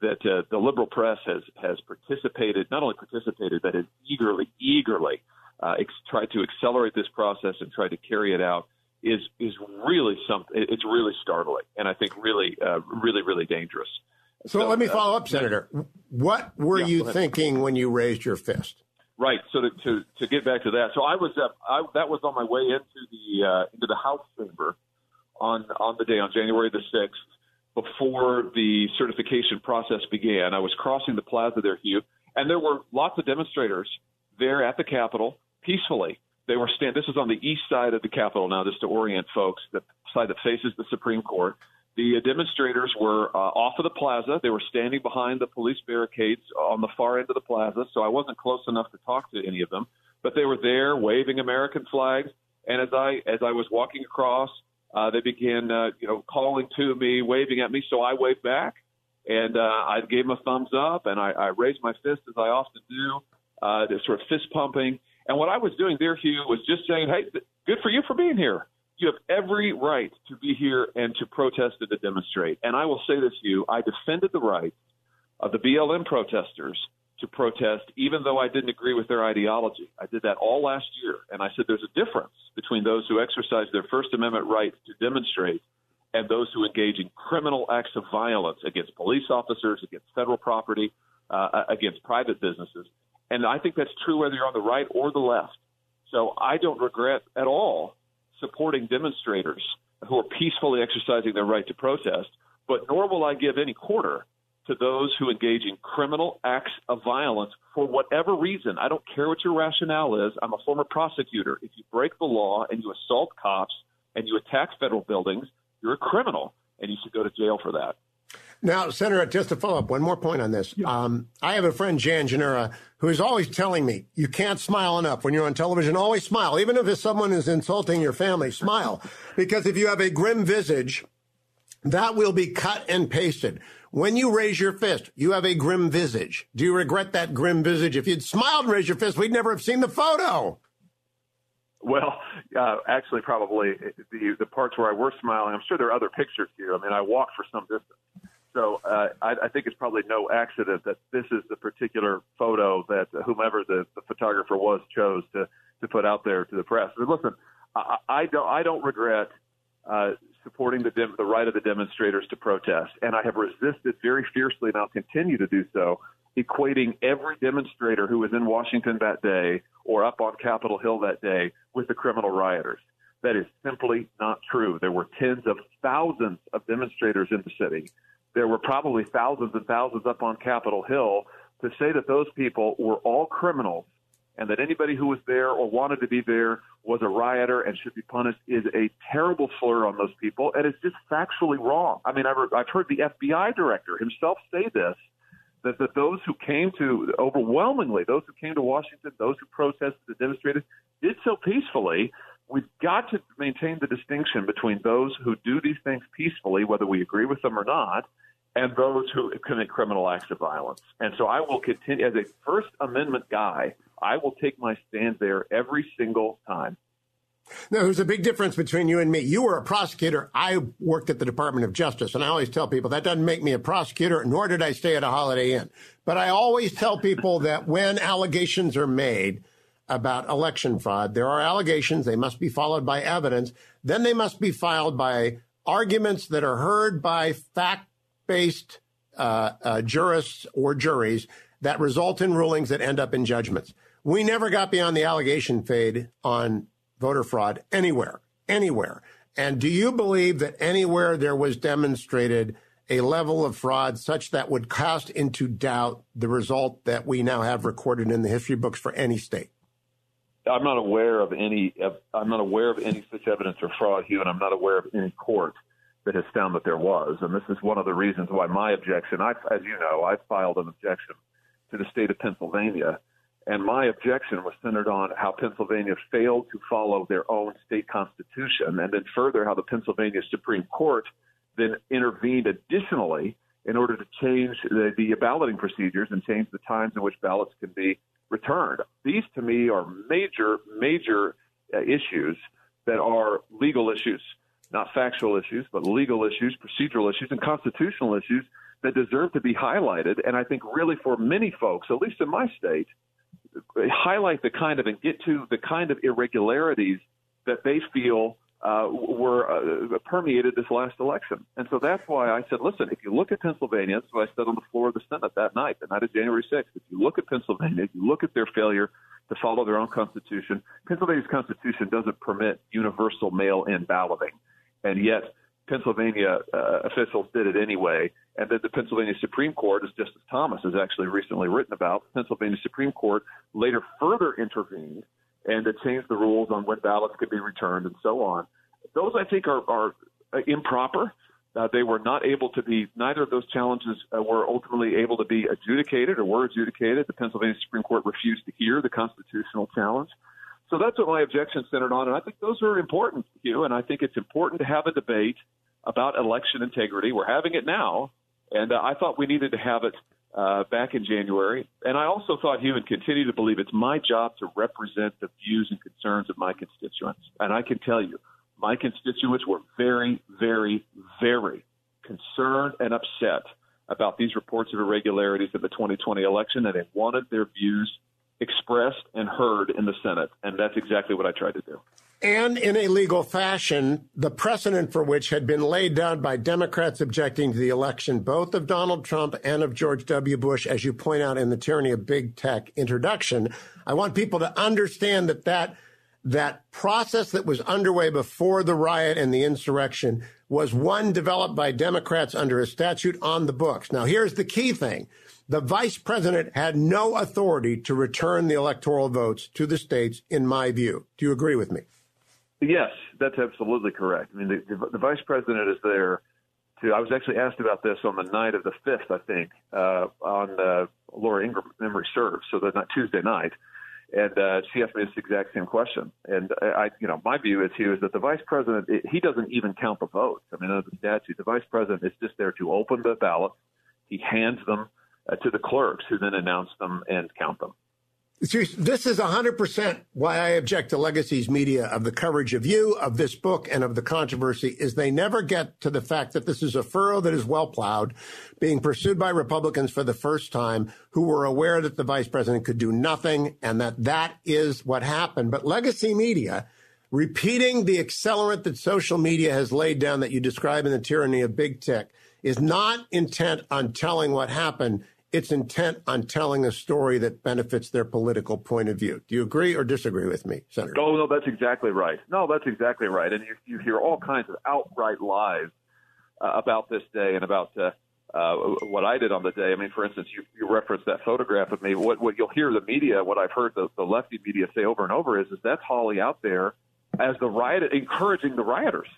that uh, the liberal press has has participated, not only participated, but has eagerly, eagerly uh, ex- tried to accelerate this process and tried to carry it out is is really something. It's really startling, and I think really, uh, really, really dangerous. So, so let me uh, follow up, Senator. What were yeah, you thinking when you raised your fist? Right. So to, to, to get back to that, so I was uh, I, that was on my way into the uh, into the House chamber on on the day on January the sixth before the certification process began. I was crossing the plaza there, Hugh, and there were lots of demonstrators there at the Capitol peacefully. They were stand. This is on the east side of the Capitol now, just to orient folks. The side that faces the Supreme Court. The demonstrators were uh, off of the plaza. They were standing behind the police barricades on the far end of the plaza, so I wasn't close enough to talk to any of them. But they were there waving American flags. And as I as I was walking across, uh, they began, uh, you know, calling to me, waving at me. So I waved back, and uh, I gave them a thumbs up, and I, I raised my fist as I often do, uh, sort of fist pumping. And what I was doing there, Hugh, was just saying, "Hey, good for you for being here. You have every right to be here and to protest and to demonstrate." And I will say this, Hugh, I defended the right of the BLM protesters to protest, even though I didn't agree with their ideology. I did that all last year, and I said there's a difference between those who exercise their First Amendment right to demonstrate and those who engage in criminal acts of violence against police officers, against federal property, uh, against private businesses. And I think that's true whether you're on the right or the left. So I don't regret at all supporting demonstrators who are peacefully exercising their right to protest, but nor will I give any quarter to those who engage in criminal acts of violence for whatever reason. I don't care what your rationale is. I'm a former prosecutor. If you break the law and you assault cops and you attack federal buildings, you're a criminal and you should go to jail for that. Now, Senator, just to follow up, one more point on this. Yeah. Um, I have a friend, Jan Janura, who is always telling me, you can't smile enough. When you're on television, always smile. Even if someone is insulting your family, smile. Because if you have a grim visage, that will be cut and pasted. When you raise your fist, you have a grim visage. Do you regret that grim visage? If you'd smiled and raised your fist, we'd never have seen the photo. Well, uh, actually, probably the the parts where I were smiling. I'm sure there are other pictures here. I mean, I walked for some distance, so uh, I, I think it's probably no accident that this is the particular photo that whomever the, the photographer was chose to to put out there to the press. But listen, I, I don't I don't regret uh, supporting the, dem- the right of the demonstrators to protest. And I have resisted very fiercely, and I'll continue to do so, equating every demonstrator who was in Washington that day or up on Capitol Hill that day with the criminal rioters. That is simply not true. There were tens of thousands of demonstrators in the city. There were probably thousands and thousands up on Capitol Hill. To say that those people were all criminals and that anybody who was there or wanted to be there was a rioter and should be punished is a terrible slur on those people, and it's just factually wrong. I mean, I've, I've heard the FBI director himself say this. That, that those who came to overwhelmingly those who came to Washington, those who protested and demonstrated, did so peacefully. We've got to maintain the distinction between those who do these things peacefully, whether we agree with them or not, and those who commit criminal acts of violence. And so I will continue as a First Amendment guy. I will take my stand there every single time. Now, there's a big difference between you and me. You were a prosecutor. I worked at the Department of Justice. And I always tell people that doesn't make me a prosecutor, nor did I stay at a Holiday Inn. But I always tell people that when allegations are made about election fraud, there are allegations. They must be followed by evidence. Then they must be filed by arguments that are heard by fact based uh, uh, jurists or juries that result in rulings that end up in judgments. We never got beyond the allegation fade on voter fraud anywhere, anywhere. And do you believe that anywhere there was demonstrated a level of fraud such that would cast into doubt the result that we now have recorded in the history books for any state? I'm not aware of any. I'm not aware of any such evidence or fraud, Hugh, and I'm not aware of any court that has found that there was. And this is one of the reasons why my objection. I, as you know, I filed an objection to the state of Pennsylvania. And my objection was centered on how Pennsylvania failed to follow their own state constitution, and then further, how the Pennsylvania Supreme Court then intervened additionally in order to change the, the balloting procedures and change the times in which ballots can be returned. These, to me, are major, major uh, issues that are legal issues, not factual issues, but legal issues, procedural issues, and constitutional issues that deserve to be highlighted. And I think really for many folks, at least in my state, highlight the kind of and get to the kind of irregularities that they feel uh, were uh, permeated this last election. And so that's why I said, listen, if you look at Pennsylvania, that's I said on the floor of the Senate that night, the night of January 6th. If you look at Pennsylvania, if you look at their failure to follow their own constitution, Pennsylvania's constitution doesn't permit universal mail in balloting. And yet, Pennsylvania uh, officials did it anyway. And then the Pennsylvania Supreme Court, as Justice Thomas has actually recently written about, Pennsylvania Supreme Court later further intervened and to changed the rules on when ballots could be returned and so on. Those, I think, are, are improper. Uh, they were not able to be, neither of those challenges uh, were ultimately able to be adjudicated or were adjudicated. The Pennsylvania Supreme Court refused to hear the constitutional challenge. So that's what my objection centered on, and I think those are important, Hugh. And I think it's important to have a debate about election integrity. We're having it now, and uh, I thought we needed to have it uh, back in January. And I also thought Hugh and continue to believe it's my job to represent the views and concerns of my constituents. And I can tell you, my constituents were very, very, very concerned and upset about these reports of irregularities in the 2020 election, and they wanted their views expressed and heard in the Senate. And that's exactly what I tried to do. And in a legal fashion, the precedent for which had been laid down by Democrats objecting to the election, both of Donald Trump and of George W. Bush, as you point out in the Tyranny of Big Tech introduction. I want people to understand that that, that process that was underway before the riot and the insurrection was one developed by Democrats under a statute on the books. Now, here's the key thing. The vice president had no authority to return the electoral votes to the states, in my view. Do you agree with me? Yes, that's absolutely correct. I mean, the, the, the vice president is there to. I was actually asked about this on the night of the fifth, I think, uh, on uh, Laura Ingraham memory serves, so that's not Tuesday night, and uh, she asked me this exact same question. And I, you know, my view is here is that the vice president he doesn't even count the votes. I mean, under the statute, the vice president is just there to open the ballot. He hands them uh, to the clerks, who then announce them and count them. This is 100% why I object to Legacy's media of the coverage of you, of this book, and of the controversy is they never get to the fact that this is a furrow that is well plowed, being pursued by Republicans for the first time, who were aware that the vice president could do nothing and that that is what happened. But Legacy media, repeating the accelerant that social media has laid down that you describe in the tyranny of big tech, is not intent on telling what happened its intent on telling a story that benefits their political point of view. Do you agree or disagree with me, Senator? Oh, no, that's exactly right. No, that's exactly right. And you, you hear all kinds of outright lies uh, about this day and about uh, uh, what I did on the day. I mean, for instance, you, you referenced that photograph of me. What, what you'll hear the media, what I've heard the, the lefty media say over and over is, is that's Hawley out there as the riot, encouraging the rioters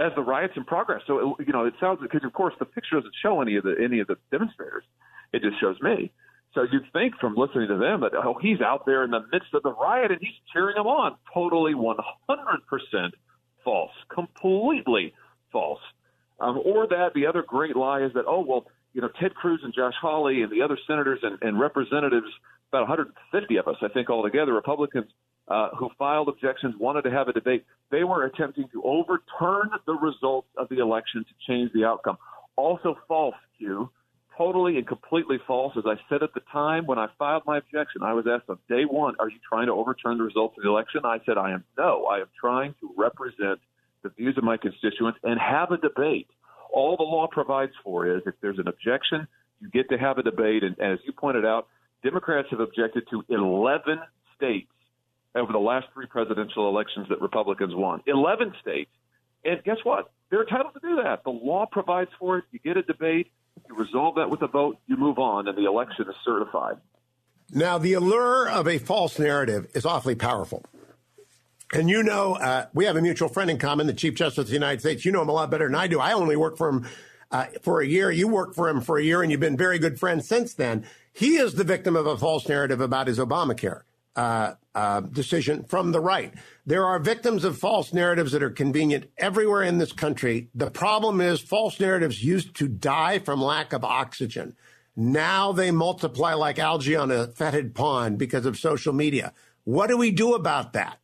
as the riots in progress. So, you know, it sounds because, of course, the picture doesn't show any of the any of the demonstrators. It just shows me. So you'd think from listening to them that, oh, he's out there in the midst of the riot and he's cheering them on. Totally 100% false. Completely false. Um, or that the other great lie is that, oh, well, you know, Ted Cruz and Josh Hawley and the other senators and, and representatives, about 150 of us, I think, altogether, Republicans uh, who filed objections, wanted to have a debate. They were attempting to overturn the results of the election to change the outcome. Also false, Hugh totally and completely false. As I said at the time when I filed my objection, I was asked on day one, Are you trying to overturn the results of the election? I said, I am no. I am trying to represent the views of my constituents and have a debate. All the law provides for is if there's an objection, you get to have a debate. And as you pointed out, Democrats have objected to 11 states over the last three presidential elections that Republicans won. 11 states. And guess what? They're entitled to do that. The law provides for it. You get a debate. You resolve that with a vote, you move on, and the election is certified. Now, the allure of a false narrative is awfully powerful. And you know, uh, we have a mutual friend in common, the Chief Justice of the United States. You know him a lot better than I do. I only worked for him uh, for a year. You worked for him for a year, and you've been very good friends since then. He is the victim of a false narrative about his Obamacare uh, uh, decision from the right. There are victims of false narratives that are convenient everywhere in this country. The problem is false narratives used to die from lack of oxygen. Now they multiply like algae on a fetid pond because of social media. What do we do about that?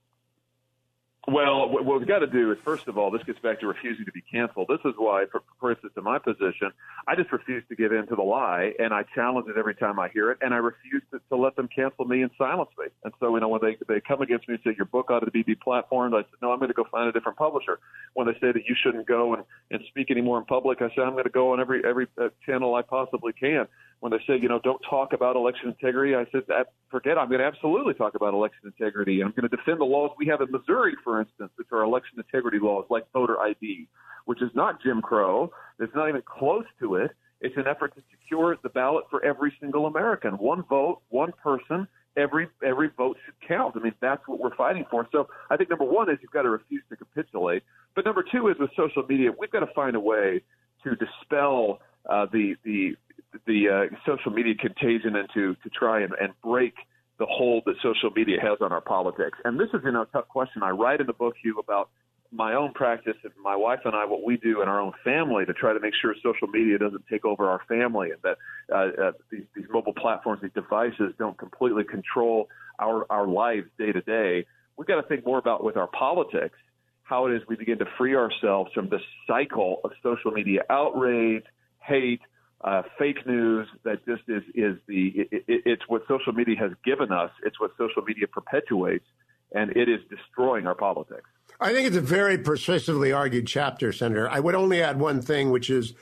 Well, what we've got to do is, first of all, this gets back to refusing to be canceled. This is why, for, for instance, in my position, I just refuse to give in to the lie, and I challenge it every time I hear it, and I refuse to, to let them cancel me and silence me. And so, you know, when they they come against me and say your book ought to be deplatformed, I said, no, I'm going to go find a different publisher. When they say that you shouldn't go and, and speak anymore in public, I say I'm going to go on every every uh, channel I possibly can when they say, you know, don't talk about election integrity, I said, forget, I'm going to absolutely talk about election integrity. I'm going to defend the laws we have in Missouri, for instance, which are election integrity laws like voter ID, which is not Jim Crow. It's not even close to it. It's an effort to secure the ballot for every single American. One vote, one person, every every vote should count. I mean, that's what we're fighting for. So I think number one is you've got to refuse to capitulate. But number two is with social media, we've got to find a way to dispel uh, the the the uh, social media contagion and to to try and, and break the hold that social media has on our politics. And this is you know, a tough question. I write in the book, Hugh, about my own practice and my wife and I, what we do in our own family to try to make sure social media doesn't take over our family and that uh, uh, these, these mobile platforms, these devices don't completely control our, our lives day to day. We've got to think more about with our politics how it is we begin to free ourselves from this cycle of social media outrage, hate, uh, fake news that just is is the it, it, it's what social media has given us. It's what social media perpetuates, and it is destroying our politics. I think it's a very persuasively argued chapter, Senator. I would only add one thing, which is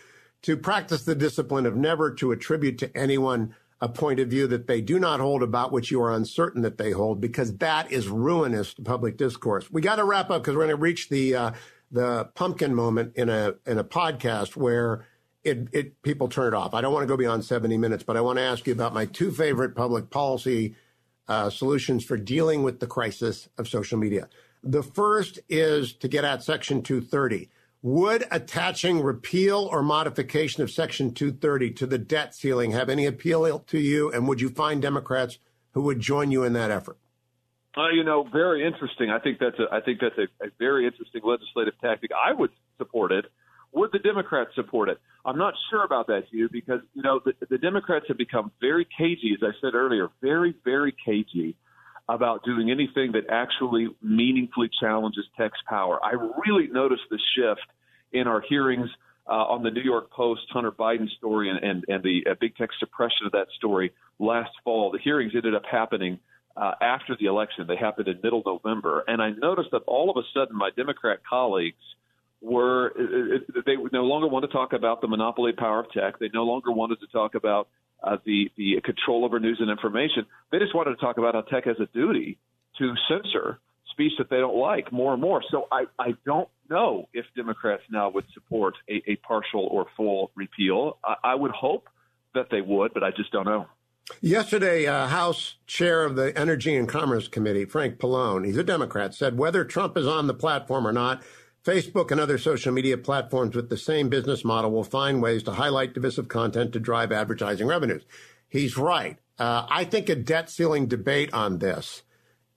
to practice the discipline of never to attribute to anyone a point of view that they do not hold about which you are uncertain that they hold, because that is ruinous to public discourse. We got to wrap up because we're going to reach the uh, the pumpkin moment in a in a podcast where it, it people turn it off. I don't want to go beyond 70 minutes, but I want to ask you about my two favorite public policy uh, solutions for dealing with the crisis of social media. The first is to get at Section 230. Would attaching repeal or modification of Section 230 to the debt ceiling have any appeal to you? And would you find Democrats who would join you in that effort? Uh, you know, very interesting. I think that's a I think that's a, a very interesting legislative tactic. I would support it. Would the Democrats support it? I'm not sure about that, Hugh, because you know the, the Democrats have become very cagey, as I said earlier, very very cagey about doing anything that actually meaningfully challenges tech's power. I really noticed the shift in our hearings uh, on the New York Post Hunter Biden story and and, and the uh, big tech suppression of that story last fall. The hearings ended up happening. Uh, after the election, they happened in middle November, and I noticed that all of a sudden my Democrat colleagues were uh, uh, they no longer want to talk about the monopoly power of tech. They no longer wanted to talk about uh, the the control over news and information. They just wanted to talk about how tech has a duty to censor speech that they don't like more and more. So I, I don't know if Democrats now would support a, a partial or full repeal. I, I would hope that they would, but I just don't know. Yesterday, uh, House Chair of the Energy and Commerce Committee, Frank Pallone, he's a Democrat, said whether Trump is on the platform or not, Facebook and other social media platforms with the same business model will find ways to highlight divisive content to drive advertising revenues. He's right. Uh, I think a debt ceiling debate on this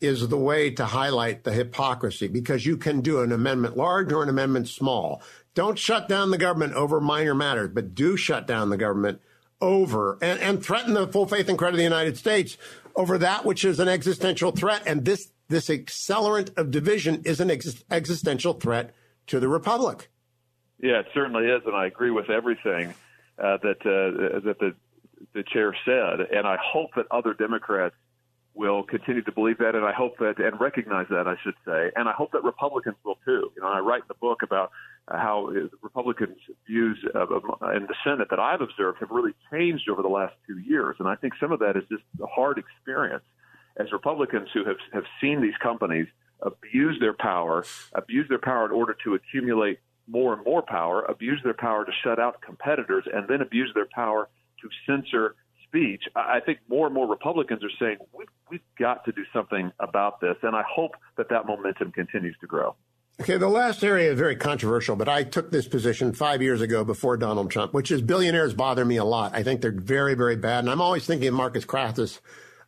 is the way to highlight the hypocrisy because you can do an amendment large or an amendment small. Don't shut down the government over minor matters, but do shut down the government over and, and threaten the full faith and credit of the United States over that which is an existential threat. And this this accelerant of division is an ex- existential threat to the republic. Yeah, it certainly is, and I agree with everything uh, that uh, that the the chair said, and I hope that other Democrats will continue to believe that, and I hope that and recognize that, I should say, and I hope that Republicans will too. You know, I write in the book about how Republicans' views in the Senate that I've observed have really changed over the last two years, and I think some of that is just a hard experience as Republicans who have, have seen these companies abuse their power, abuse their power in order to accumulate more and more power, abuse their power to shut out competitors, and then abuse their power to censor speech. I think more and more Republicans are saying we've, we've got to do something about this, and I hope that that momentum continues to grow. Okay, the last area is very controversial, but I took this position five years ago before Donald Trump, which is billionaires bother me a lot. I think they're very, very bad. And I'm always thinking of Marcus Crassus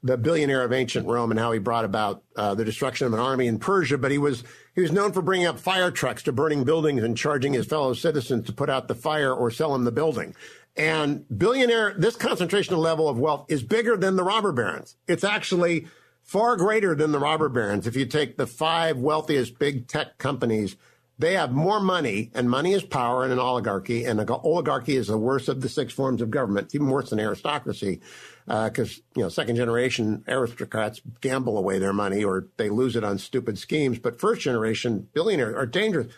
the billionaire of ancient Rome and how he brought about uh, the destruction of an army in Persia. But he was he was known for bringing up fire trucks to burning buildings and charging his fellow citizens to put out the fire or sell him the building. And billionaire, this concentration level of wealth is bigger than the robber barons. It's actually far greater than the robber barons. If you take the five wealthiest big tech companies, they have more money, and money is power in an oligarchy, and an oligarchy is the worst of the six forms of government, even worse than aristocracy because uh, you know second generation aristocrats gamble away their money or they lose it on stupid schemes. But first generation billionaires are dangerous.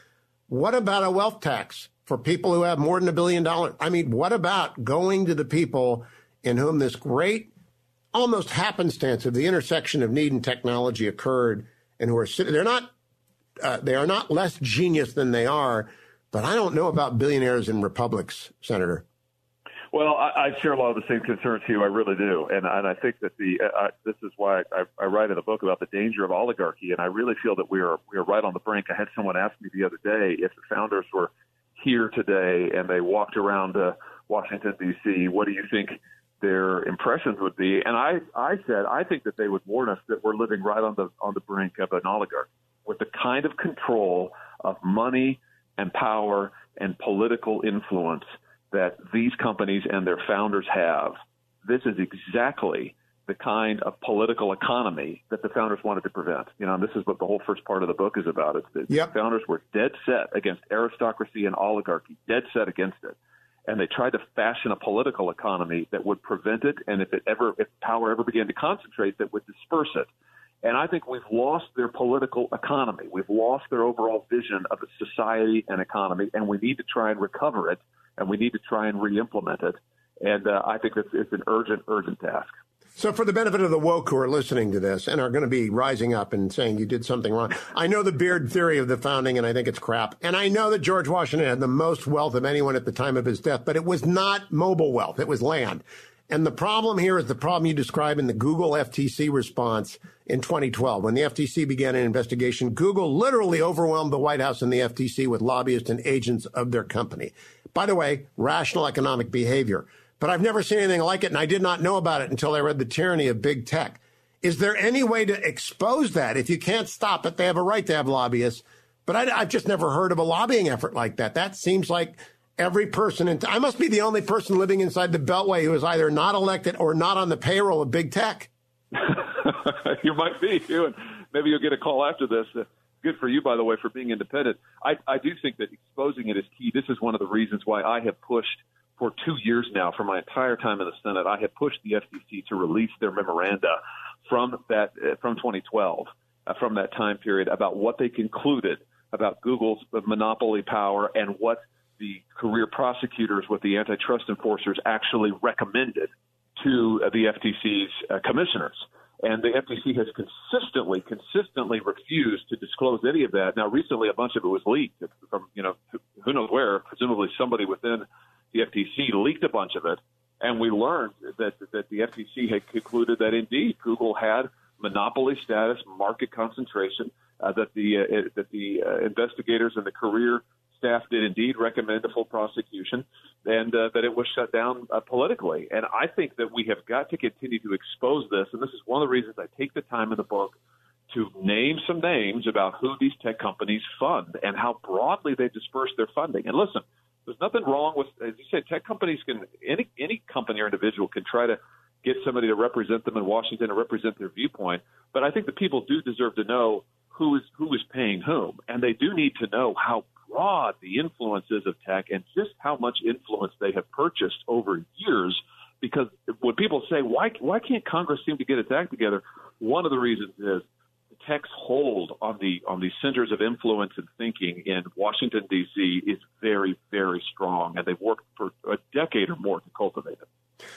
What about a wealth tax for people who have more than a billion dollars? I mean, what about going to the people in whom this great, almost happenstance of the intersection of need and technology occurred, and who are sitting? They're not. Uh, they are not less genius than they are, but I don't know about billionaires in republics, Senator. Well, I, I share a lot of the same concerns, Hugh. I really do, and and I think that the uh, this is why I, I write in the book about the danger of oligarchy, and I really feel that we are we are right on the brink. I had someone ask me the other day if the founders were here today and they walked around uh, Washington D.C. What do you think their impressions would be. And I, I said, I think that they would warn us that we're living right on the on the brink of an oligarchy with the kind of control of money and power and political influence that these companies and their founders have. This is exactly the kind of political economy that the founders wanted to prevent. You know, and this is what the whole first part of the book is about. It's that yep. the founders were dead set against aristocracy and oligarchy, dead set against it. And they tried to fashion a political economy that would prevent it, and if it ever, if power ever began to concentrate, that would disperse it. And I think we've lost their political economy. We've lost their overall vision of a society and economy, and we need to try and recover it, and we need to try and re-implement it. And uh, I think it's, it's an urgent, urgent task. So, for the benefit of the woke who are listening to this and are going to be rising up and saying you did something wrong, I know the Beard theory of the founding, and I think it's crap. And I know that George Washington had the most wealth of anyone at the time of his death, but it was not mobile wealth; it was land. And the problem here is the problem you describe in the Google FTC response in 2012. When the FTC began an investigation, Google literally overwhelmed the White House and the FTC with lobbyists and agents of their company. By the way, rational economic behavior but I've never seen anything like it, and I did not know about it until I read The Tyranny of Big Tech. Is there any way to expose that? If you can't stop it, they have a right to have lobbyists. But I, have just never heard of a lobbying effort like that. That seems like every person, in, I must be the only person living inside the Beltway who is either not elected or not on the payroll of big tech. you might be, you, and maybe you'll get a call after this. Uh, good for you, by the way, for being independent. I, I do think that exposing it is key. This is one of the reasons why I have pushed for two years now, for my entire time in the Senate, I have pushed the FTC to release their memoranda from that uh, from 2012, uh, from that time period, about what they concluded about Google's monopoly power and what the career prosecutors, what the antitrust enforcers actually recommended to uh, the FTC's uh, commissioners. And the FTC has consistently, consistently refused to disclose any of that. Now, recently, a bunch of it was leaked from, you know, who knows where, presumably somebody within the FTC leaked a bunch of it, and we learned that that the FTC had concluded that indeed Google had monopoly status, market concentration, uh, that the uh, that the uh, investigators and the career staff did indeed recommend a full prosecution, and uh, that it was shut down uh, politically. And I think that we have got to continue to expose this, and this is one of the reasons I take the time in the book to name some names about who these tech companies fund and how broadly they disperse their funding. And listen, there's nothing wrong with, as you said, tech companies can any any company or individual can try to get somebody to represent them in Washington and represent their viewpoint. But I think the people do deserve to know who is who is paying whom, and they do need to know how broad the influence is of tech and just how much influence they have purchased over years. Because when people say why why can't Congress seem to get its act together, one of the reasons is the tech's hold on the on the centers of influence and thinking in Washington D.C. is very very strong, and they've worked for a decade or more to cultivate it.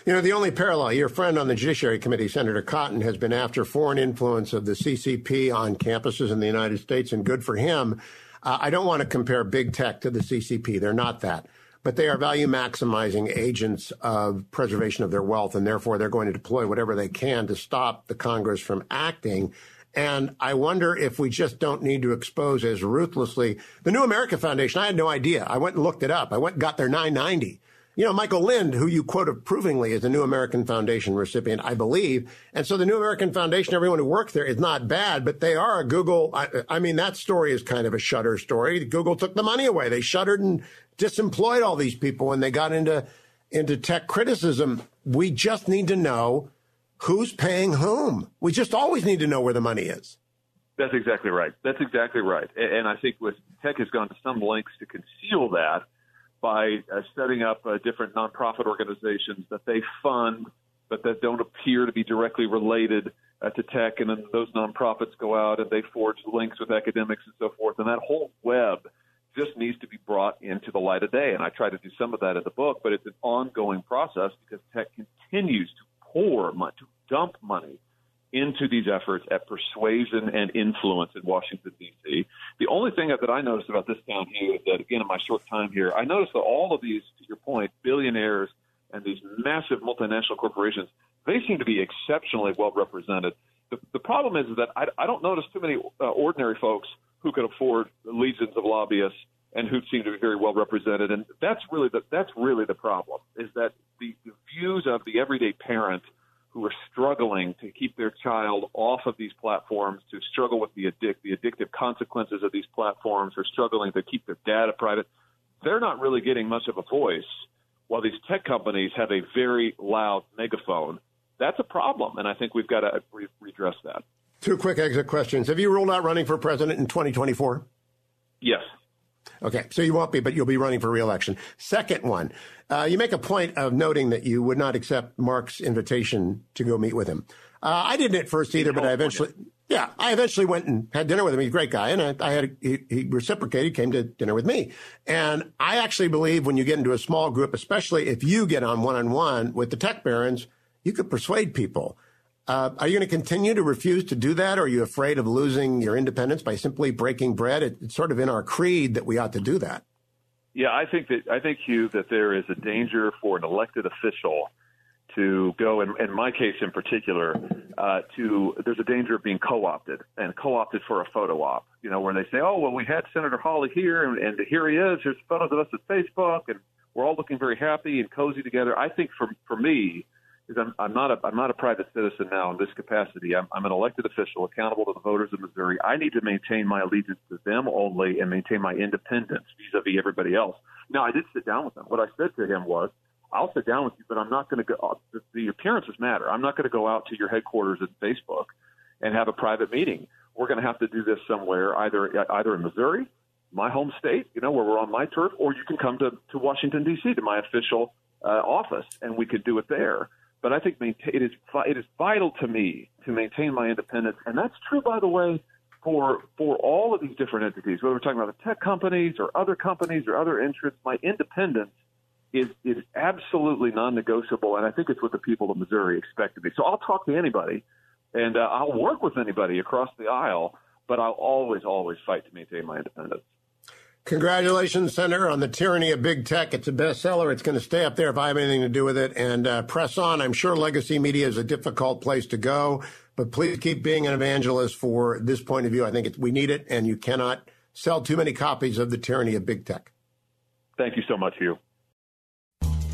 You know, the only parallel, your friend on the Judiciary Committee, Senator Cotton, has been after foreign influence of the CCP on campuses in the United States, and good for him. Uh, I don't want to compare big tech to the CCP. They're not that. But they are value maximizing agents of preservation of their wealth, and therefore they're going to deploy whatever they can to stop the Congress from acting. And I wonder if we just don't need to expose as ruthlessly the New America Foundation. I had no idea. I went and looked it up. I went and got their 990. You know, Michael Lind, who you quote approvingly as a New American Foundation recipient, I believe. And so the New American Foundation, everyone who works there is not bad, but they are a Google. I, I mean, that story is kind of a shutter story. Google took the money away. They shuttered and disemployed all these people when they got into, into tech criticism. We just need to know who's paying whom. We just always need to know where the money is. That's exactly right. That's exactly right. And I think with tech has gone to some lengths to conceal that by uh, setting up uh, different nonprofit organizations that they fund, but that don't appear to be directly related uh, to tech. And then those nonprofits go out and they forge links with academics and so forth. And that whole web just needs to be brought into the light of day. And I try to do some of that in the book, but it's an ongoing process because tech continues to pour money, to dump money into these efforts at persuasion and influence in Washington, D.C. The only thing that I noticed about this town here is that, again, in my short time here, I noticed that all of these, to your point, billionaires and these massive multinational corporations, they seem to be exceptionally well represented. The, the problem is that I, I don't notice too many uh, ordinary folks who can afford legions of lobbyists and who seem to be very well represented. And that's really the that's really the problem is that the, the views of the everyday parent who are struggling to keep their child off of these platforms, to struggle with the addict the addictive consequences of these platforms, or struggling to keep their data private, they're not really getting much of a voice. While these tech companies have a very loud megaphone, that's a problem, and I think we've got to re- redress that. Two quick exit questions. Have you ruled out running for president in 2024? Yes. Okay, so you won't be, but you'll be running for reelection. Second one, uh, you make a point of noting that you would not accept Mark's invitation to go meet with him. Uh, I didn't at first either, but I eventually, yeah, I eventually went and had dinner with him. He's a great guy, and I, I had he, he reciprocated, came to dinner with me. And I actually believe when you get into a small group, especially if you get on one on one with the tech barons, you could persuade people. Uh, are you going to continue to refuse to do that? Or are you afraid of losing your independence by simply breaking bread? It, it's sort of in our creed that we ought to do that. Yeah, I think that I think Hugh that there is a danger for an elected official to go, in, in my case in particular, uh, to there's a danger of being co-opted and co-opted for a photo op. You know, where they say, "Oh, well, we had Senator Hawley here, and, and here he is. Here's photos of us at Facebook, and we're all looking very happy and cozy together." I think for for me, because I'm, I'm not a I'm not a private citizen now in this capacity. I'm, I'm an elected official accountable to the voters of Missouri. I need to maintain my allegiance to them only and maintain my independence vis-a-vis everybody else. Now, I did sit down with him. What I said to him was, "I'll sit down with you, but I'm not going to go. Uh, the, the appearances matter. I'm not going to go out to your headquarters at Facebook and have a private meeting. We're going to have to do this somewhere, either either in Missouri." My home state, you know, where we're on my turf, or you can come to, to Washington D.C. to my official uh, office, and we could do it there. But I think it is it is vital to me to maintain my independence, and that's true, by the way, for for all of these different entities. Whether we're talking about the tech companies or other companies or other interests, my independence is is absolutely non-negotiable, and I think it's what the people of Missouri expect of me. So I'll talk to anybody, and uh, I'll work with anybody across the aisle, but I'll always, always fight to maintain my independence. Congratulations, Senator, on the tyranny of big tech. It's a bestseller. It's going to stay up there if I have anything to do with it. And uh, press on. I'm sure legacy media is a difficult place to go, but please keep being an evangelist for this point of view. I think we need it, and you cannot sell too many copies of the tyranny of big tech. Thank you so much, Hugh.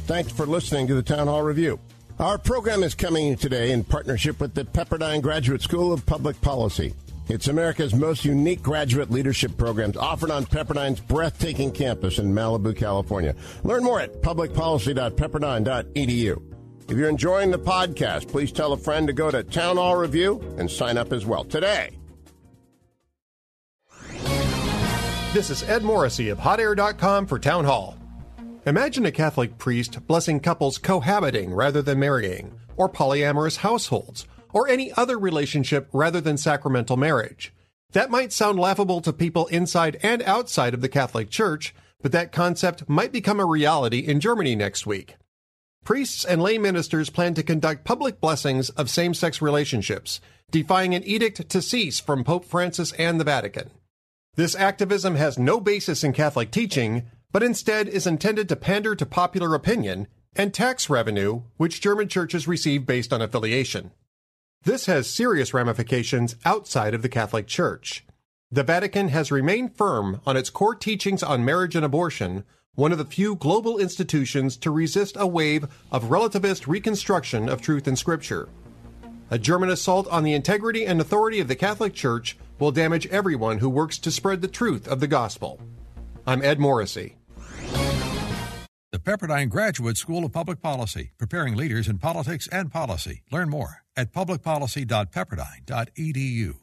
Thanks for listening to the Town Hall Review. Our program is coming today in partnership with the Pepperdine Graduate School of Public Policy. It's America's most unique graduate leadership programs offered on Pepperdine's breathtaking campus in Malibu, California. Learn more at publicpolicy.pepperdine.edu. If you're enjoying the podcast, please tell a friend to go to Town Hall Review and sign up as well today. This is Ed Morrissey of HotAir.com for Town Hall. Imagine a Catholic priest blessing couples cohabiting rather than marrying, or polyamorous households or any other relationship rather than sacramental marriage. That might sound laughable to people inside and outside of the Catholic Church, but that concept might become a reality in Germany next week. Priests and lay ministers plan to conduct public blessings of same sex relationships, defying an edict to cease from Pope Francis and the Vatican. This activism has no basis in Catholic teaching, but instead is intended to pander to popular opinion and tax revenue, which German churches receive based on affiliation. This has serious ramifications outside of the Catholic Church. The Vatican has remained firm on its core teachings on marriage and abortion, one of the few global institutions to resist a wave of relativist reconstruction of truth in Scripture. A German assault on the integrity and authority of the Catholic Church will damage everyone who works to spread the truth of the gospel. I'm Ed Morrissey. The Pepperdine Graduate School of Public Policy, preparing leaders in politics and policy. Learn more at publicpolicy.pepperdine.edu.